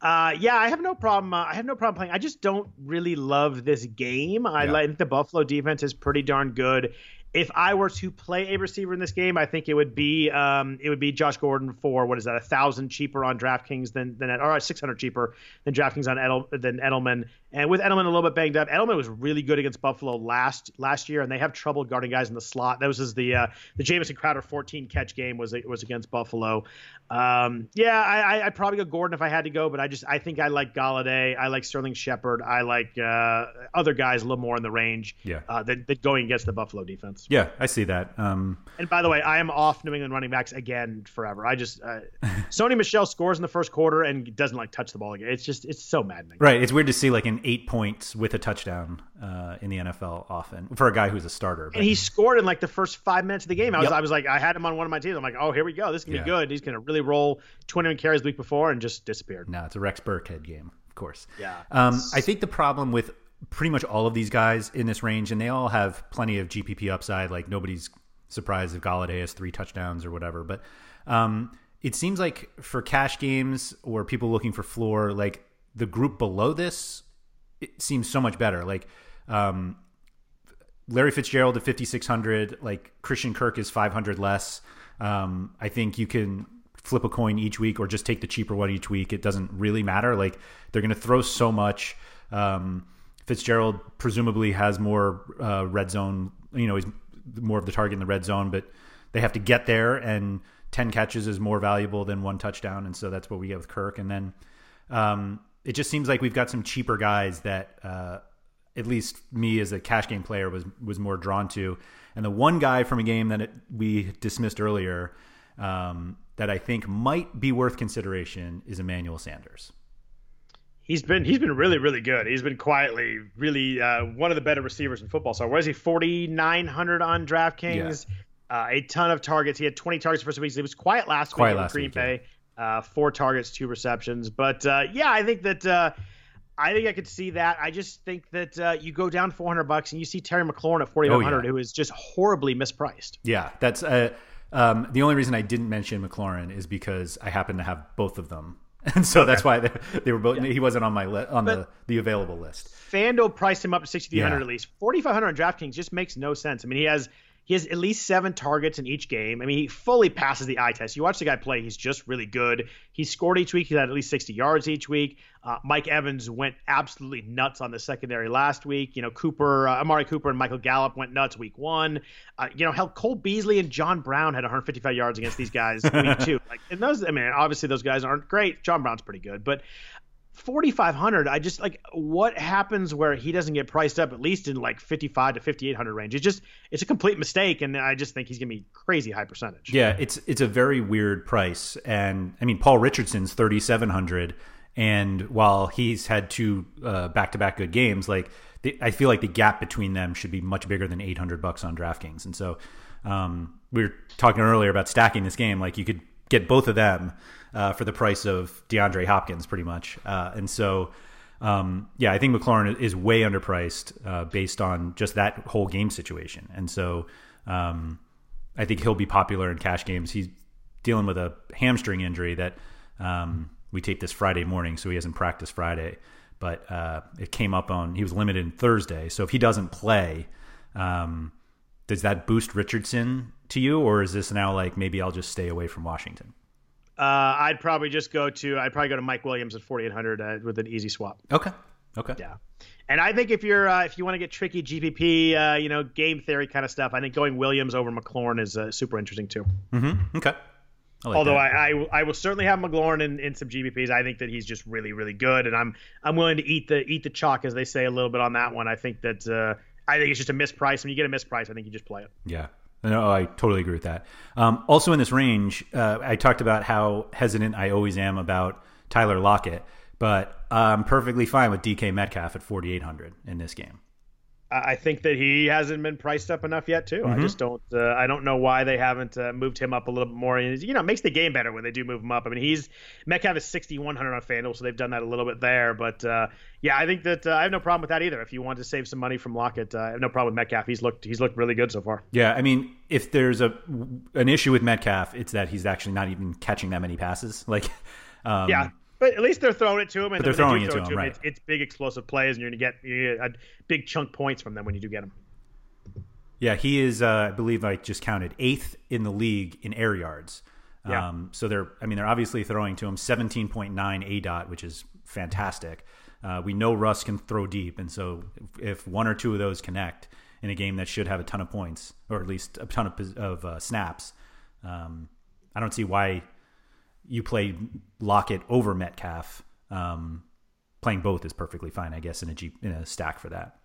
Uh, yeah, I have no problem. Uh, I have no problem playing. I just don't really love this game. I, Yeah. like- I think the Buffalo defense is pretty darn good. If I were to play a receiver in this game, I think it would be um, it would be Josh Gordon for what is that a thousand cheaper on DraftKings than than or six hundred cheaper than DraftKings on Edel, than Edelman. And with Edelman a little bit banged up, Edelman was really good against Buffalo last last year, and they have trouble guarding guys in the slot. That was the uh, the Jamison Crowder 14 catch game was was against Buffalo. Um, yeah, I, I I'd probably go Gordon if I had to go, but I just I think I like Golladay, I like Sterling Shepard, I like uh, other guys a little more in the range. Yeah. uh, that, that going against the Buffalo defense. Yeah, I see that. Um, And by the way, I am off New England running backs again forever. I just uh, Sony Michel scores in the first quarter and doesn't like touch the ball again. It's just it's so maddening. right. It's weird to see like an eight points with a touchdown uh, in the NFL often for a guy who's a starter. But And he scored in like the first five minutes of the game. I was Yep. I was like I had him on one of my teams. I'm like, oh here we go. This can Yeah. be good. He's gonna really roll 21 carries the week before and just disappeared. No, it's a Rex Burkhead game, of course. Yeah. Um, I think the problem with pretty much all of these guys in this range, and they all have plenty of GPP upside. Like nobody's surprised if Golladay has three touchdowns or whatever. But um, it seems like for cash games or people looking for floor, like the group below this, it seems so much better. Like um, Larry Fitzgerald at 5,600, like Christian Kirk is 500 less. Um, I think you can flip a coin each week or just take the cheaper one each week. It doesn't really matter. Like they're going to throw so much. Um, Fitzgerald presumably has more uh, red zone, you know, he's more of the target in the red zone, but they have to get there and 10 catches is more valuable than one touchdown. And so that's what we get with Kirk. And then um, it just seems like we've got some cheaper guys that uh, at least me as a cash game player was was more drawn to. And the one guy from a game that it, we dismissed earlier um, that I think might be worth consideration is Emmanuel Sanders. He's been he's been really really good. He's been quietly really uh, one of the better receivers in football. So what is he? 4,900 on DraftKings. Uh, a ton of targets. He had 20 targets for some weeks. He was quiet last Quiet week in last Green week, yeah. Bay. Uh, four targets, two receptions. But uh, yeah, I think that uh, I think I could see that. I just think that uh, you go down 400 bucks and you see Terry McLaurin at 4,500, Oh, yeah. who is just horribly mispriced. Yeah, that's uh, um, the only reason I didn't mention McLaurin is because I happen to have both of them, and so that's why they, they were both. He wasn't on my li- on the the available list. FanDuel priced him up to 6,300 Yeah. at least. 4,500 on DraftKings just makes no sense. I mean, he has he has at least seven targets in each game. I mean, he fully passes the eye test. You watch the guy play; he's just really good. He scored each week. He had at least 60 yards each week. Uh, Mike Evans went absolutely nuts on the secondary last week. You know, Cooper, uh, Amari Cooper, and Michael Gallup went nuts week one. Uh, you know, hell, Cole Beasley and John Brown had 155 yards against these guys week two. Like, and those, I mean, obviously those guys aren't great. John Brown's pretty good, but 4500 i just like what happens where he doesn't get priced up at least in like 55 to 5800 range? It's just it's a complete mistake and i just think he's gonna be crazy high percentage. Yeah it's it's a very weird price and i mean paul richardson's 3700 and while he's had two uh, back-to-back good games like the, i feel like the gap between them should be much bigger than 800 bucks on draftkings and so um, we were talking earlier about stacking this game like you could get both of them uh, for the price of DeAndre Hopkins, pretty much. Uh, and so, um, yeah, I think McLaurin is way underpriced uh, based on just that whole game situation. And so, um, I think he'll be popular in cash games. He's dealing with a hamstring injury that um, we taped this Friday morning, so he hasn't practiced Friday. But uh, it came up on he was limited Thursday, so if he doesn't play, um, does that boost Richardson to you, or is this now like maybe I'll just stay away from Washington? Uh, I'd probably just go to I'd probably go to Mike Williams at 4800 uh, with an easy swap. Okay. Okay. Yeah. And I think if you're uh, if you want to get tricky GPP, uh, you know, game theory kind of stuff, I think going Williams over McLaurin is uh, super interesting too. Mm-hmm. Okay. I like Although I, I, I will certainly have McLaurin in, in some GPPs. I think that he's just really really good, and I'm I'm willing to eat the eat the chalk as they say a little bit on that one. I think that uh, I think it's just a misprice. When you get a misprice, I think you just play it. Yeah. No, I totally agree with that. Um, also, in this range, uh, I talked about how hesitant I always am about Tyler Lockett, but I'm perfectly fine with DK Metcalf at 4,800 in this game. I think that he hasn't been priced up enough yet, too. Mm-hmm. I just don't. Uh, I don't know why they haven't uh, moved him up a little bit more. And you know, it makes the game better when they do move him up. I mean, he's Metcalf is 6,100 on FanDuel, so they've done that a little bit there. But uh, yeah, I think that uh, I have no problem with that either. If you want to save some money from Lockett, uh, I have no problem with Metcalf. He's looked he's looked really good so far. Yeah, I mean, if there's a an issue with Metcalf, it's that he's actually not even catching that many passes. Like, um, yeah, but at least they're throwing it to him, and they're throwing it to him. him right. it's, it's, big explosive plays, and you're gonna get, a big chunk points from them when you do get them. Yeah, he is. Uh, I believe I just counted eighth in the league in air yards. Yeah. Um, so they're. I mean, they're obviously throwing to him 17.9 aDOT, which is fantastic. Uh, we know Russ can throw deep, and so if, if, one or two of those connect in a game that should have a ton of points, or at least a ton of, of uh, snaps, um, I don't see why you play Lockett over Metcalf. Um, playing both is perfectly fine, I guess, in a G, in a stack for that.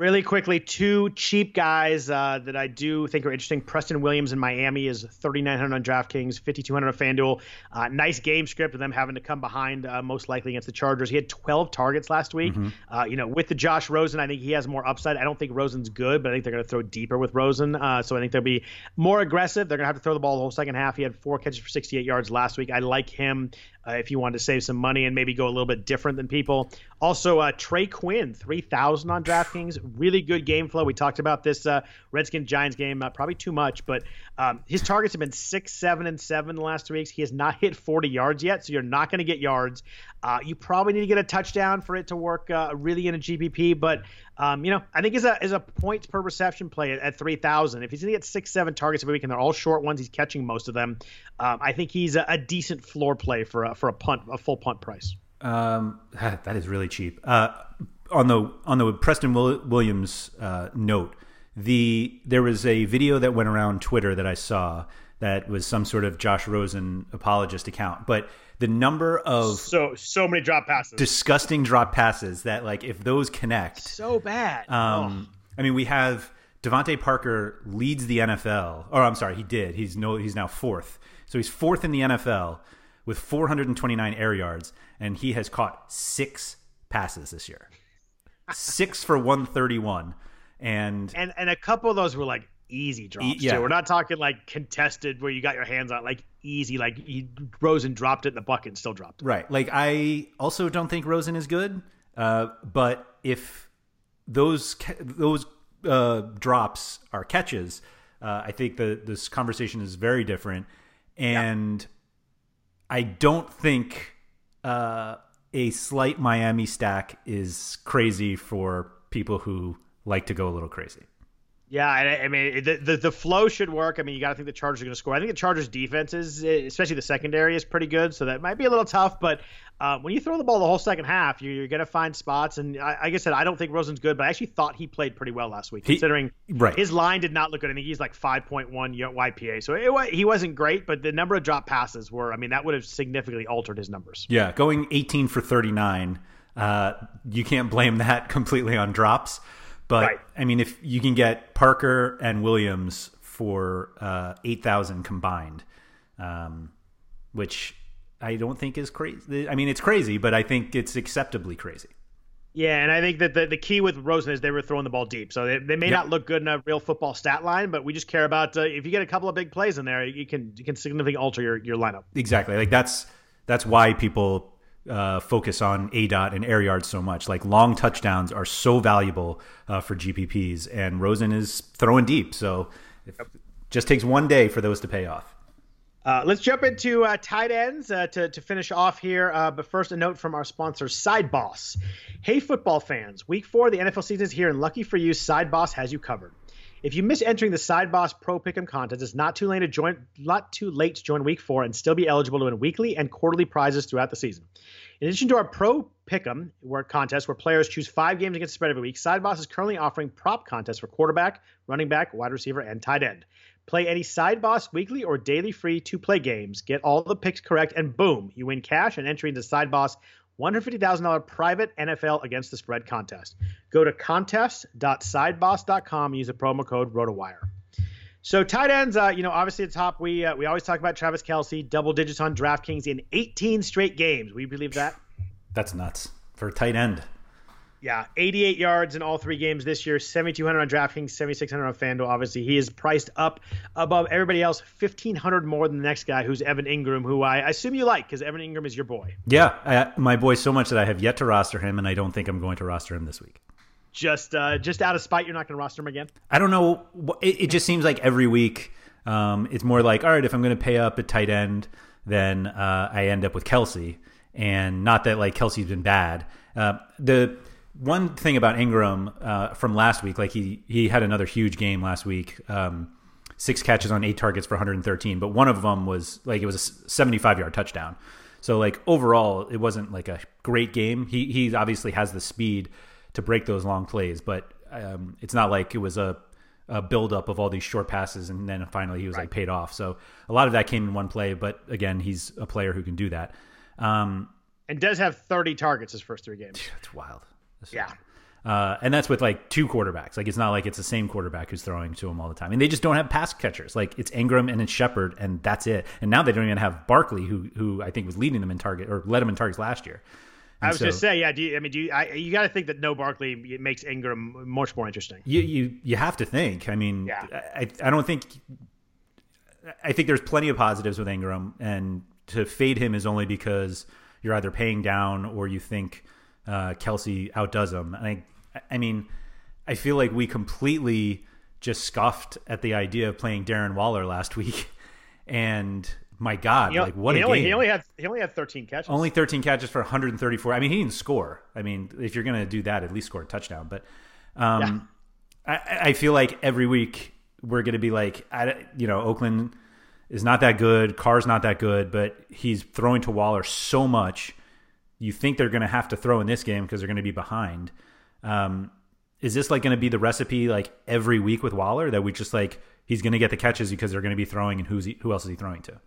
Really quickly, two cheap guys uh, that I do think are interesting. Preston Williams in Miami is 3,900 on DraftKings, 5,200 on FanDuel. Uh, nice game script of them having to come behind, uh, most likely against the Chargers. He had 12 targets last week. Mm-hmm. Uh, you know, with the Josh Rosen, I think he has more upside. I don't think Rosen's good, but I think they're going to throw deeper with Rosen. Uh, so I think they'll be more aggressive. They're going to have to throw the ball the whole second half. He had four catches for 68 yards last week. I like him uh, if you wanted to save some money and maybe go a little bit different than people. Also, uh, Trey Quinn, 3,000 on DraftKings. Really good game flow. We talked about this uh, Redskins Giants game, uh, probably too much, but um, his targets have been six, seven, and seven the last three weeks. He has not hit 40 yards yet, so you're not going to get yards. Uh, you probably need to get a touchdown for it to work uh, really in a GPP, but um, you know I think is a is a points per reception play at, at 3,000. If he's going to get six, seven targets every week, and they're all short ones, he's catching most of them. Um, I think he's a, a, decent floor play for a, for a punt, a full punt price. Um, that is really cheap. Uh, on the on the Preston Williams uh, note, the there was a video that went around Twitter that I saw that was some sort of Josh Rosen apologist account, but the number of so so many drop passes, disgusting drop passes that like if those connect, so bad. Um, oh. I mean, we have DeVante Parker leads the NFL, or I'm sorry, he did. He's no, he's now fourth, so he's fourth in the NFL with 429 air yards, and he has caught six passes this year, six for 131, and and and a couple of those were like easy drops yeah. too. We're not talking like contested where you got your hands on like easy like he Rosen dropped it in the bucket and still dropped. It. Right. Like I also don't think Rosen is good. Uh, but if those those uh, drops are catches, uh, I think the this conversation is very different. And yeah. I don't think uh, a slight Miami stack is crazy for people who like to go a little crazy. Yeah, I, I mean the, the, the flow should work. I mean, you got to think the Chargers are going to score. I think the Chargers' defense is, especially the secondary, is pretty good. So that might be a little tough. But uh, when you throw the ball the whole second half, you're, you're going to find spots. And I, like I said, I don't think Rosen's good, but I actually thought he played pretty well last week, He- considering right. his line did not look good. I think he's like 5.1 YPA, so it, he wasn't great. But the number of drop passes were, I mean, that would have significantly altered his numbers. Yeah, going 18 for 39, uh, you can't blame that completely on drops. But Right. I mean, if you can get Parker and Williams for uh, 8,000 combined, um, which I don't think is crazy. I mean, it's crazy, but I think it's acceptably crazy. Yeah, and I think that the, the key with Rosen is they were throwing the ball deep. So they, they may Yep. not look good in a real football stat line, but we just care about uh, if you get a couple of big plays in there, you can you can significantly alter your, your lineup. Exactly. Like that's that's why people uh, focus on aDOT and air yards so much. Like long touchdowns are so valuable uh, for GPPs, and Rosen is throwing deep. So it just takes one day for those to pay off. Uh, let's jump into uh, tight ends uh, to, to finish off here. Uh, but first, a note from our sponsor, Side Boss. Hey, football fans! Week four of the NFL season is here, and lucky for you, Side Boss has you covered. If you miss entering the Side Boss Pro Pick'em contest, it's not too late to join. Not too late to join Week Four and still be eligible to win weekly and quarterly prizes throughout the season. In addition to our Pro Pick'em where contest, where players choose five games against the spread every week, Side Boss is currently offering prop contests for quarterback, running back, wide receiver, and tight end. Play any Side Boss weekly or daily free to play games. Get all the picks correct, and boom, you win cash and entry into Side Boss $150,000 private NFL against the spread contest. Go to contest.sideboss.com and use the promo code ROTOWIRE. So tight ends, uh, you know, obviously at the top, we uh, we always talk about Travis Kelce, double digits on DraftKings in 18 straight games. We believe that. That's nuts for a tight end. Yeah, 88 yards in all three games this year, 7,200 on DraftKings, 7,600 on FanDuel. Obviously, he is priced up above everybody else, 1,500 more than the next guy, who's Evan Engram, who I assume you like because Evan Engram is your boy. Yeah, I, my boy, so much that I have yet to roster him, and I don't think I'm going to roster him this week. Just uh, just out of spite, you're not going to roster him again. I don't know. It, it just seems like every week, um, it's more like, all right, if I'm going to pay up at tight end, then uh, I end up with Kelce. And not that like Kelce's been bad. Uh, the one thing about Engram uh, from last week, like he he had another huge game last week. Um, six catches on eight targets for 113, but one of them was like it was a 75 yard touchdown. So like overall, it wasn't like a great game. He he obviously has the speed to break those long plays, but um, it's not like it was a, a buildup of all these short passes and then finally he was like paid off. So a lot of that came in one play, but again, he's a player who can do that. Um, And does have 30 targets his first three games. That's wild. Yeah. Uh, and that's with like two quarterbacks. Like it's not like it's the same quarterback who's throwing to him all the time. And they just don't have pass catchers. Like it's Engram and it's Shepard, and that's it. And now they don't even have Barkley, who who I think was leading them in target or led them in targets last year. I was so to say, yeah. Do you, I mean, do you? I, you got to think that no Barkley makes Engram much more interesting. you you you have to think. I mean, Yeah. I I don't think. I think there's plenty of positives with Engram, and to fade him is only because you're either paying down or you think uh, Kelce outdoes him. And I, I mean, I feel like we completely just scoffed at the idea of playing Darren Waller last week, and my God, know, like what he a only, game! He only had he only had 13 catches. Only 13 catches for 134. I mean, he didn't score. I mean, if you're going to do that, at least score a touchdown. But um, I, I feel like every week we're going to be like, I, you know, Oakland is not that good. Carr's not that good, but he's throwing to Waller so much. You think they're going to have to throw in this game because they're going to be behind. Um, is this like going to be the recipe like every week with Waller that we just like he's going to get the catches because they're going to be throwing and who's he, who else is he throwing to?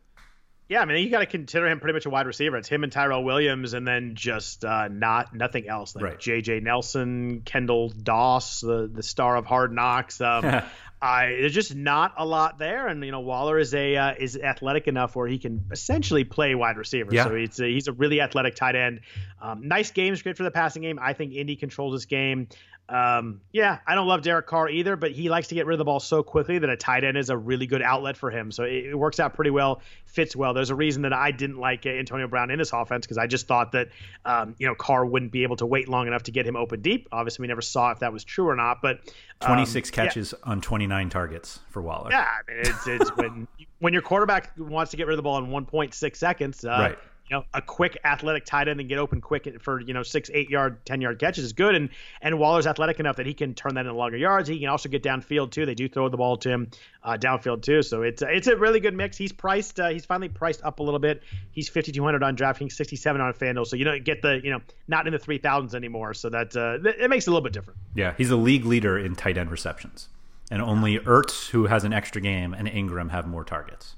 Yeah, I mean, you got to consider him pretty much a wide receiver. It's him and Tyrell Williams, and then just uh, not nothing else. Like Right. J.J. Nelson, Keelan Doss, the the star of Hard Knocks. Um, I there's just not a lot there, and you know Waller is a uh, is athletic enough where he can essentially play wide receiver. Yeah. So he's a, he's a really athletic tight end. Um, nice games, great for the passing game. I think Indy controls this game. Um, yeah, I don't love Derek Carr either, but he likes to get rid of the ball so quickly that a tight end is a really good outlet for him. So it, it works out pretty well, fits well. There's a reason that I didn't like uh, Antonio Brown in this offense because I just thought that um, you know Carr wouldn't be able to wait long enough to get him open deep. Obviously, we never saw if that was true or not, but um, 26 yeah. catches on 29 targets for Waller. Yeah, I mean, it's, it's when when your quarterback wants to get rid of the ball in 1.6 seconds. Uh, Right. You know, a quick athletic tight end and get open quick for you know six, eight yard, ten yard catches is good. And and Waller's athletic enough that he can turn that into longer yards. He can also get downfield too. They do throw the ball to him uh, downfield too. So it's it's a really good mix. He's priced. Uh, he's finally priced up a little bit. He's 5200 on DraftKings, 67 on FanDuel. So you don't get the you know not in the 3000s anymore. So that uh, it makes it a little bit different. Yeah, he's a league leader in tight end receptions, and only Ertz, who has an extra game, and Engram have more targets.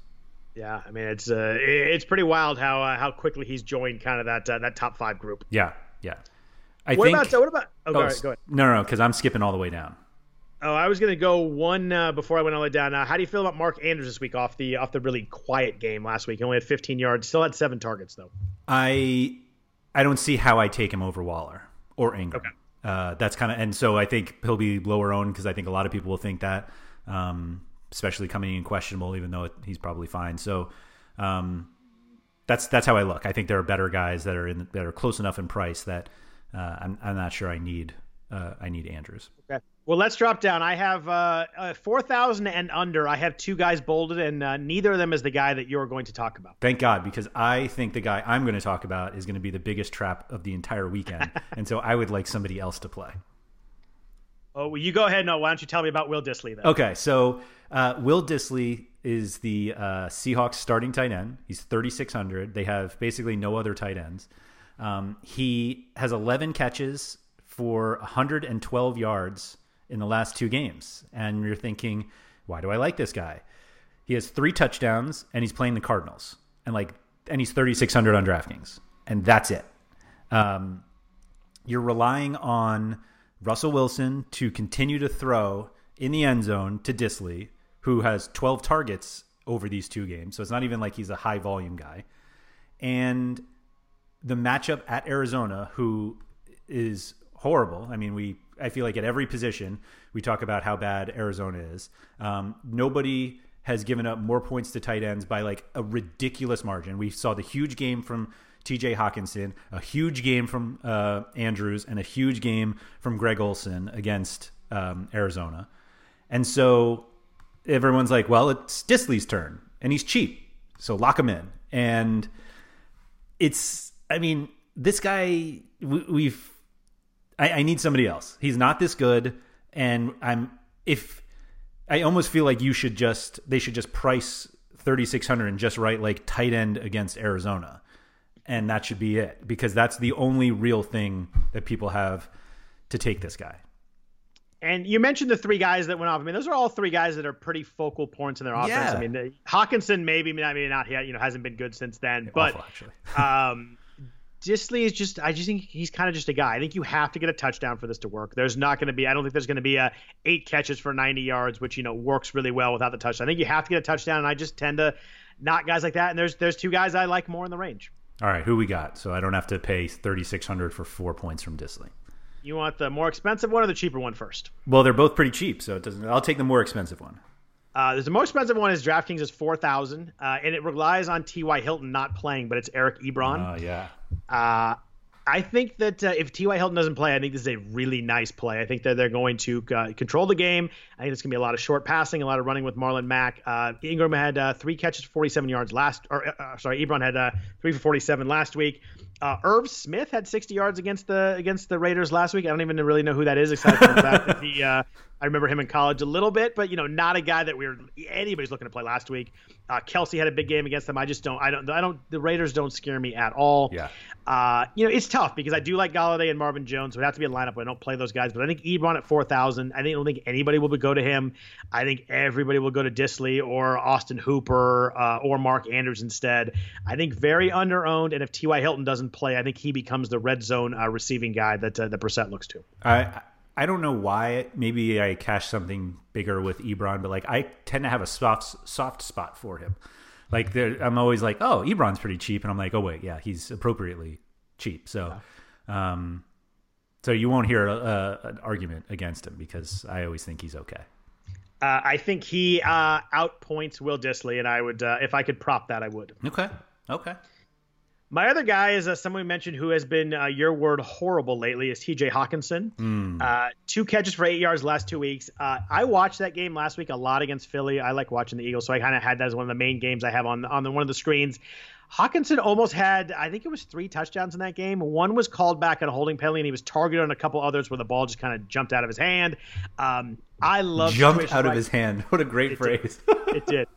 Yeah, I mean it's uh, it's pretty wild how uh, how quickly he's joined kind of that uh, that top five group. Yeah, yeah. I what think. About, so what about? Oh, oh, go ahead. Go ahead. No, no, because I'm skipping all the way down. Oh, I was gonna go one uh, before I went all the way down. Uh, how do you feel about Mark Andrews this week off the off the really quiet game last week? He only had 15 yards, still had seven targets though. I I don't see how I take him over Waller or Engram. Okay. Uh, that's kind of and so I think he'll be lower owned because I think a lot of people will think that, um, especially coming in questionable, even though it, he's probably fine. So um, that's that's how I look. I think there are better guys that are in that are close enough in price that uh, I'm I'm not sure I need uh, I need Andrews. Okay. Well, let's drop down. I have uh, uh, 4,000 and under. I have two guys bolded, and uh, neither of them is the guy that you're going to talk about. Thank God, because I think the guy I'm going to talk about is going to be the biggest trap of the entire weekend. and so I would like somebody else to play. Oh, well, you go ahead. No, why don't you tell me about Will Dissly then? Okay, so uh, Will Dissly is the uh, Seahawks starting tight end. He's 3,600. They have basically no other tight ends. Um, he has 11 catches for 112 yards in the last two games. And you're thinking, why do I like this guy? He has three touchdowns and he's playing the Cardinals. And like and he's 3600 on DraftKings. And that's it. Um, you're relying on Russell Wilson to continue to throw in the end zone to Dissly, who has 12 targets over these two games. So it's not even like he's a high volume guy. And the matchup at Arizona, who is horrible. I mean, we I feel like at every position we talk about how bad Arizona is. Um, nobody has given up more points to tight ends by like a ridiculous margin. We saw the huge game from T.J. Hockenson, a huge game from uh, Andrews, and a huge game from Greg Olsen against um, Arizona. And so everyone's like, "Well, it's Dissly's turn, and he's cheap, so lock him in." And it's, I mean, this guy we, we've I, I need somebody else. He's not this good, and I'm if I almost feel like you should just they should just price thirty six hundred and just write like tight end against Arizona, and that should be it because that's the only real thing that people have to take this guy. And you mentioned the three guys that went off. I mean, those are all three guys that are pretty focal points in their offense. Yeah. I mean, the, Hockenson maybe, maybe not. He you know hasn't been good since then, but Awful, actually. um, Dissly is just I just think he's kind of just a guy. I think you have to get a touchdown for this to work. There's not going to be I don't think there's going to be a eight catches for 90 yards, which you know works really well without the touchdown. I think you have to get a touchdown, and I just tend to not guys like that. And there's there's two guys I like more in the range. All right, who we got? So I don't have to pay 3600 for four points from Dissly. You want the more expensive one or the cheaper one first? Well, they're both pretty cheap, so it doesn't. I'll take the more expensive one. Uh, the most expensive one is DraftKings is four thousand, uh, and it relies on T.Y. Hilton not playing, but it's Eric Ebron. Oh yeah. Uh, I think that uh, if T.Y. Hilton doesn't play, I think this is a really nice play. I think that they're going to uh, control the game. I think it's going to be a lot of short passing, a lot of running with Marlon Mack. Uh, Engram had uh, three catches 47 yards last, or uh, sorry, Ebron had uh, three for 47 last week. Uh, Irv Smith had 60 yards against the against the Raiders last week. I don't even really know who that is, except for the fact that he. Uh, I remember him in college a little bit, but you know, not a guy that we were anybody's looking to play last week. Uh, Kelce had a big game against them. I just don't. I don't. I don't. The Raiders don't scare me at all. Yeah. Uh, you know, it's tough because I do like Golladay and Marvin Jones. So it would have to be a lineup where I don't play those guys. But I think Ebron at 4,000, I think, I don't think anybody will go to him. I think everybody will go to Dissly or Austin Hooper uh, or Mark Andrews instead. I think very underowned. And if T.Y. Hilton doesn't play, I think he becomes the red zone uh, receiving guy that uh, the Brissett looks to. I I don't know why. Maybe I cash something bigger with Ebron, but like I tend to have a soft soft spot for him. Like there, I'm always like, oh, Ebron's pretty cheap, and I'm like, oh wait, yeah, he's appropriately cheap. So, um, so you won't hear a, a, an argument against him because I always think he's okay. Uh, I think he uh, outpoints Will Dissly, and I would, uh, if I could prop that, I would. Okay. Okay. My other guy is uh, someone we mentioned who has been uh, your word horrible lately is T.J. Hockenson. Mm. Uh, two catches for eight yards last two weeks. Uh, I watched that game last week a lot against Philly. I like watching the Eagles, so I kind of had that as one of the main games I have on on the, one of the screens. Hockenson almost had, I think it was three touchdowns in that game. One was called back at a holding penalty, and he was targeted on a couple others where the ball just kind of jumped out of his hand. Um, I love jumped out of his hand. What a great it phrase! Did. it did.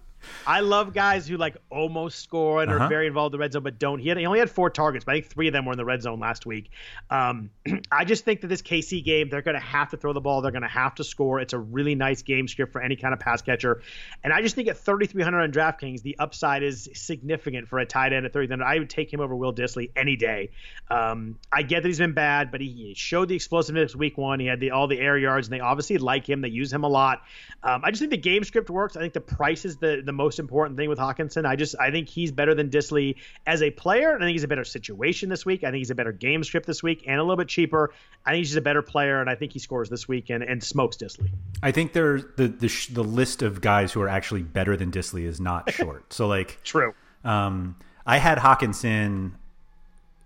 I love guys who like almost score and uh-huh. are very involved in the red zone, but don't. He, had, he only had four targets, but I think three of them were in the red zone last week. Um, I just think that this KC game, they're going to have to throw the ball. They're going to have to score. It's a really nice game script for any kind of pass catcher. And I just think at 3,300 on DraftKings, the upside is significant for a tight end at 3,300. I would take him over Will Dissly any day. Um, I get that he's been bad, but he showed the explosiveness week one. He had the, all the air yards, and they obviously like him. They use him a lot. Um, I just think the game script works. I think the price is the, the most important thing with Hockenson. I just I think he's better than Dissly as a player. I think he's a better situation this week. I think he's a better game script this week and a little bit cheaper. I think he's just a better player, and I think he scores this week and, and smokes Dissly. I think there's the the, the list of guys who are actually better than Dissly is not short. so like true. Um, I had Hockenson.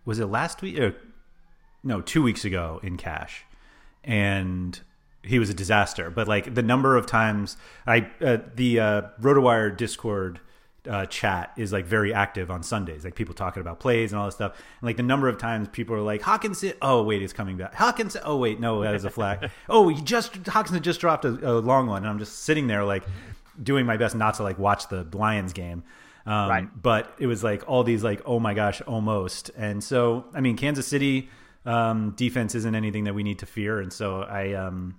Was it last week? Or, no, two weeks ago in cash, and he was a disaster. But like the number of times I uh, the uh, RotoWire Discord uh, chat is like very active on Sundays, like people talking about plays and all this stuff. And like the number of times people are like Hockenson, oh wait, he's coming back. Hockenson, oh wait, no, that is a flag. oh, he just Hockenson just dropped a, a, long one, and I'm just sitting there like doing my best not to like watch the Lions game. Um, right. But it was like all these like oh my gosh, almost. And so I mean, Kansas City um, defense isn't anything that we need to fear, and so I um,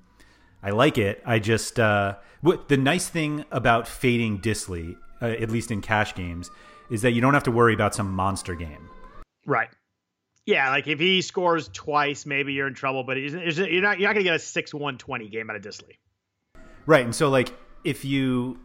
I like it. I just uh, what the nice thing about fading Dissly, uh, at least in cash games, is that you don't have to worry about some monster game. Right. Yeah, like if he scores twice, maybe you're in trouble. But you're not you're not going to get a six one twenty game out of Dissly. Right, and so like if you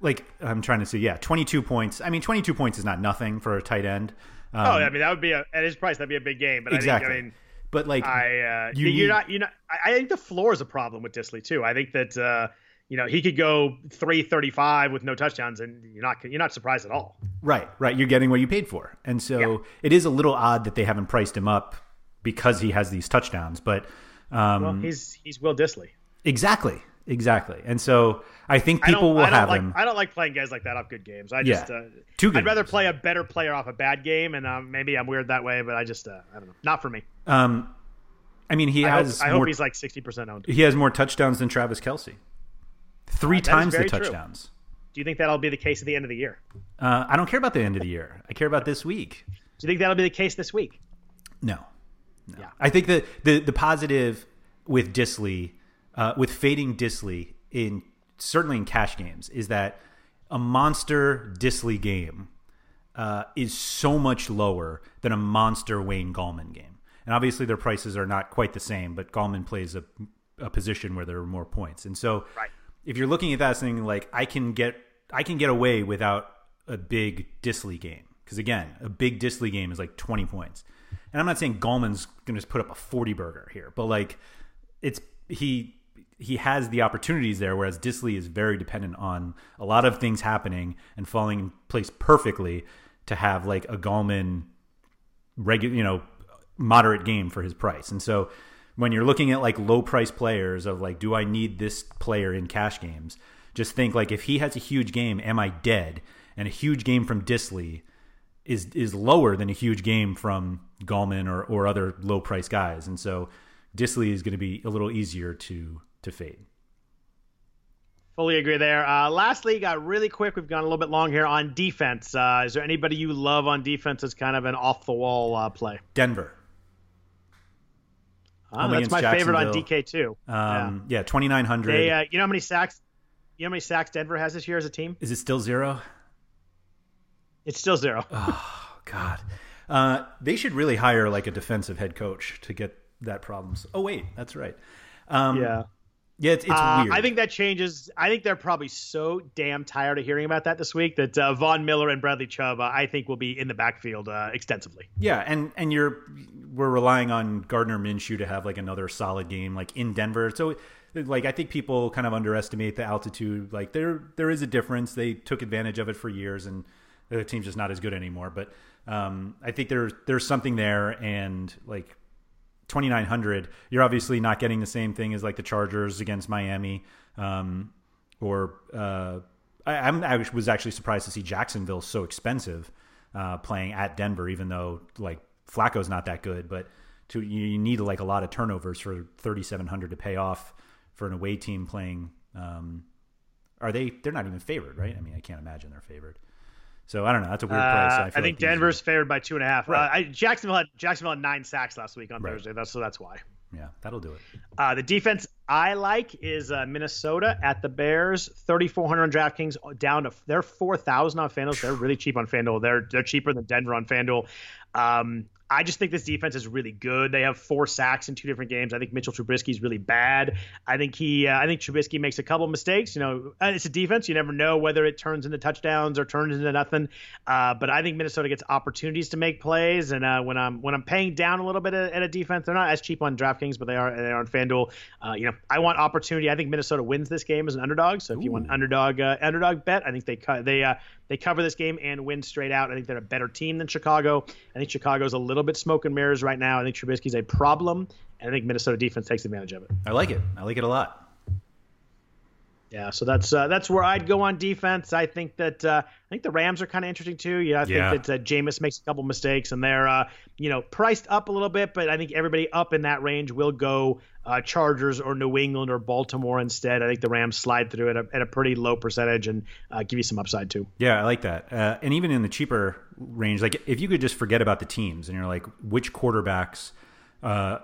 like, I'm trying to see, yeah, twenty two points. I mean, twenty two points is not nothing for a tight end. Um, oh, I mean that would be a, at his price that'd be a big game. But exactly. I, think, I mean but like, I uh, you, you're not you're not. I think the floor is a problem with Dissly too. I think that uh, you know he could go three thirty five with no touchdowns, and you're not you're not surprised at all. Right, right. You're getting what you paid for, and so yeah. it is a little odd that they haven't priced him up because he has these touchdowns. But um, well, he's he's Will Dissly. Exactly, exactly. And so I think people I will I have like, him. I don't like playing guys like that off good games. I just yeah. uh, Two games. I'd rather play a better player off a bad game, and um, maybe I'm weird that way, but I just uh, I don't know, not for me. Um, I mean, he I has. Hope, I more, hope he's like sixty percent owned. He has more touchdowns than Travis Kelce. Three uh, times the touchdowns. True. Do you think that'll be the case at the end of the year? Uh, I don't care about the end of the year. I care about this week. Do you think that'll be the case this week? No. no. Yeah. I think that the the positive with Dissly, uh, with fading Dissly in certainly in cash games, is that a monster Dissly game uh, is so much lower than a monster Wayne Gallman game. And obviously, their prices are not quite the same, but Gallman plays a, a position where there are more points. And so, right. if you're looking at that thing like I can get I can get away without a big Dissly game because again, a big Dissly game is like 20 points. And I'm not saying Gallman's going to just put up a 40 burger here, but like it's he he has the opportunities there, whereas Dissly is very dependent on a lot of things happening and falling in place perfectly to have like a Gallman regular, you know, moderate game for his price. And so when you're looking at like low price players of like, do I need this player in cash games? Just think like if he has a huge game, am I dead? And a huge game from Dissly is is lower than a huge game from Gallman or, or other low price guys. And so Dissly is going to be a little easier to to fade. Fully agree there. Uh, lastly, got really quick. We've gone a little bit long here on defense. Uh, is there anybody you love on defense as kind of an off the wall uh, play? Denver. Ah, that's my favorite on DK too. Um, yeah. yeah, twenty nine hundred. Uh, you know how many sacks? You know how many sacks Denver has this year as a team? Is it still zero? It's still zero. oh God, uh, they should really hire like a defensive head coach to get that problems. Oh wait, that's right. Um, yeah. Yeah, it's, it's uh, weird. I think that changes. I think they're probably so damn tired of hearing about that this week that uh, Von Miller and Bradley Chubb, uh, I think, will be in the backfield uh, extensively. Yeah, and and you're we're relying on Gardner Minshew to have like another solid game, like in Denver. So, like, I think people kind of underestimate the altitude. Like, there there is a difference. They took advantage of it for years, and the team's just not as good anymore. But um, I think there's there's something there, and like 2900 you're obviously not getting the same thing as like the chargers against miami um, or uh, I, I was actually surprised to see jacksonville so expensive uh, playing at Denver, even though like Flacco's not that good, but to you need like a lot of turnovers for 3700 to pay off for an away team playing um, are they they're not even favored right? I mean i can't imagine they're favored so i don't know that's a weird price Uh, i, I, think like Denver's are- favored by two and a half. Right. Uh, I, Jacksonville had Jacksonville had nine sacks last week on Right. Thursday. That's so that's why. yeah that'll do it Uh, the defense I like is uh, Minnesota at the Bears, 3,400 on DraftKings, down to they're 4,000 on FanDuel. They're really cheap on FanDuel. They're they're cheaper than Denver on FanDuel. Um, I just think this defense is really good. They have four sacks in two different games. I think Mitchell Trubisky is really bad. I think he, uh, I think Trubisky makes a couple mistakes. You know, uh, it's a defense. You never know whether it turns into touchdowns or turns into nothing. Uh, but I think Minnesota gets opportunities to make plays. And uh, when I'm when I'm paying down a little bit at, at a defense, they're not as cheap on DraftKings, but they are they are on FanDuel. Uh, you know, I want opportunity. I think Minnesota wins this game as an underdog. So if you want underdog uh, underdog bet, I think they cut they uh, they cover this game and win straight out. I think they're a better team than Chicago. I think Chicago's a little bit smoke and mirrors right now. I think Trubisky's a problem, and I think Minnesota defense takes advantage of it. i like it i like it a lot Yeah, so that's uh, that's where I'd go on defense. I think that uh, I think the Rams are kind of interesting too. Yeah, I think Yeah. that uh, Jameis makes a couple mistakes and they're uh, you know priced up a little bit, but I think everybody up in that range will go uh, Chargers or New England or Baltimore instead. I think the Rams slide through at a, at a pretty low percentage and uh, give you some upside too. Yeah, I like that. Uh, and even in the cheaper range, like if you could just forget about the teams and you're like, which quarterbacks uh,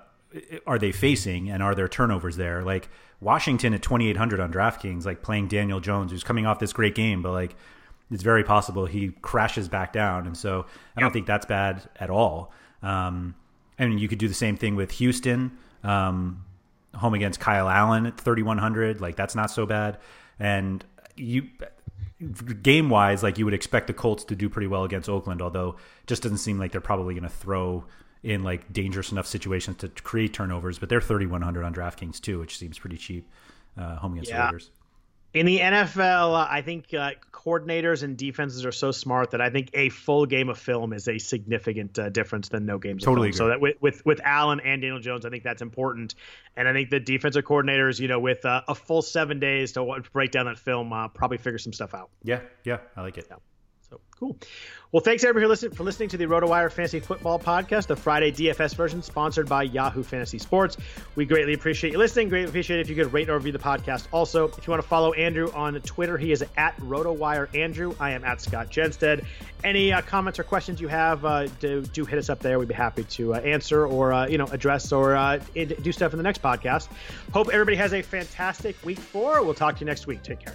are they facing and are there turnovers there? Like Washington at 2,800 on DraftKings, like playing Daniel Jones, who's coming off this great game, but like it's very possible he crashes back down. And so I don't think that's bad at all. Um, and you could do the same thing with Houston. Um, home against Kyle Allen at 3100 like that's not so bad and you game wise like you would expect the Colts to do pretty well against Oakland although it just doesn't seem like they're probably going to throw in like dangerous enough situations to create turnovers but they're 3100 on DraftKings too which seems pretty cheap uh, home against the Raiders In the NFL, uh, I think uh, coordinators and defenses are so smart that I think a full game of film is a significant uh, difference than no games. Totally of film. So that with, with with Allen and Daniel Jones, I think that's important. And I think the defensive coordinators, you know, with uh, a full seven days to break down that film, uh, probably figure some stuff out. yeah yeah I like it So cool. Well, thanks everybody for listening for listening to the RotoWire Fantasy Football Podcast, the Friday DFS version, sponsored by Yahoo Fantasy Sports. We greatly appreciate you listening. Greatly appreciate it if you could rate or review the podcast. Also, if you want to follow Andrew on Twitter, he is at RotoWire Andrew. I am at Scott Jenstad. Any uh, comments or questions you have, uh, do, do hit us up there. We'd be happy to uh, answer or uh, you know address or uh, do stuff in the next podcast. Hope everybody has a fantastic week four. We'll talk to you next week. Take care.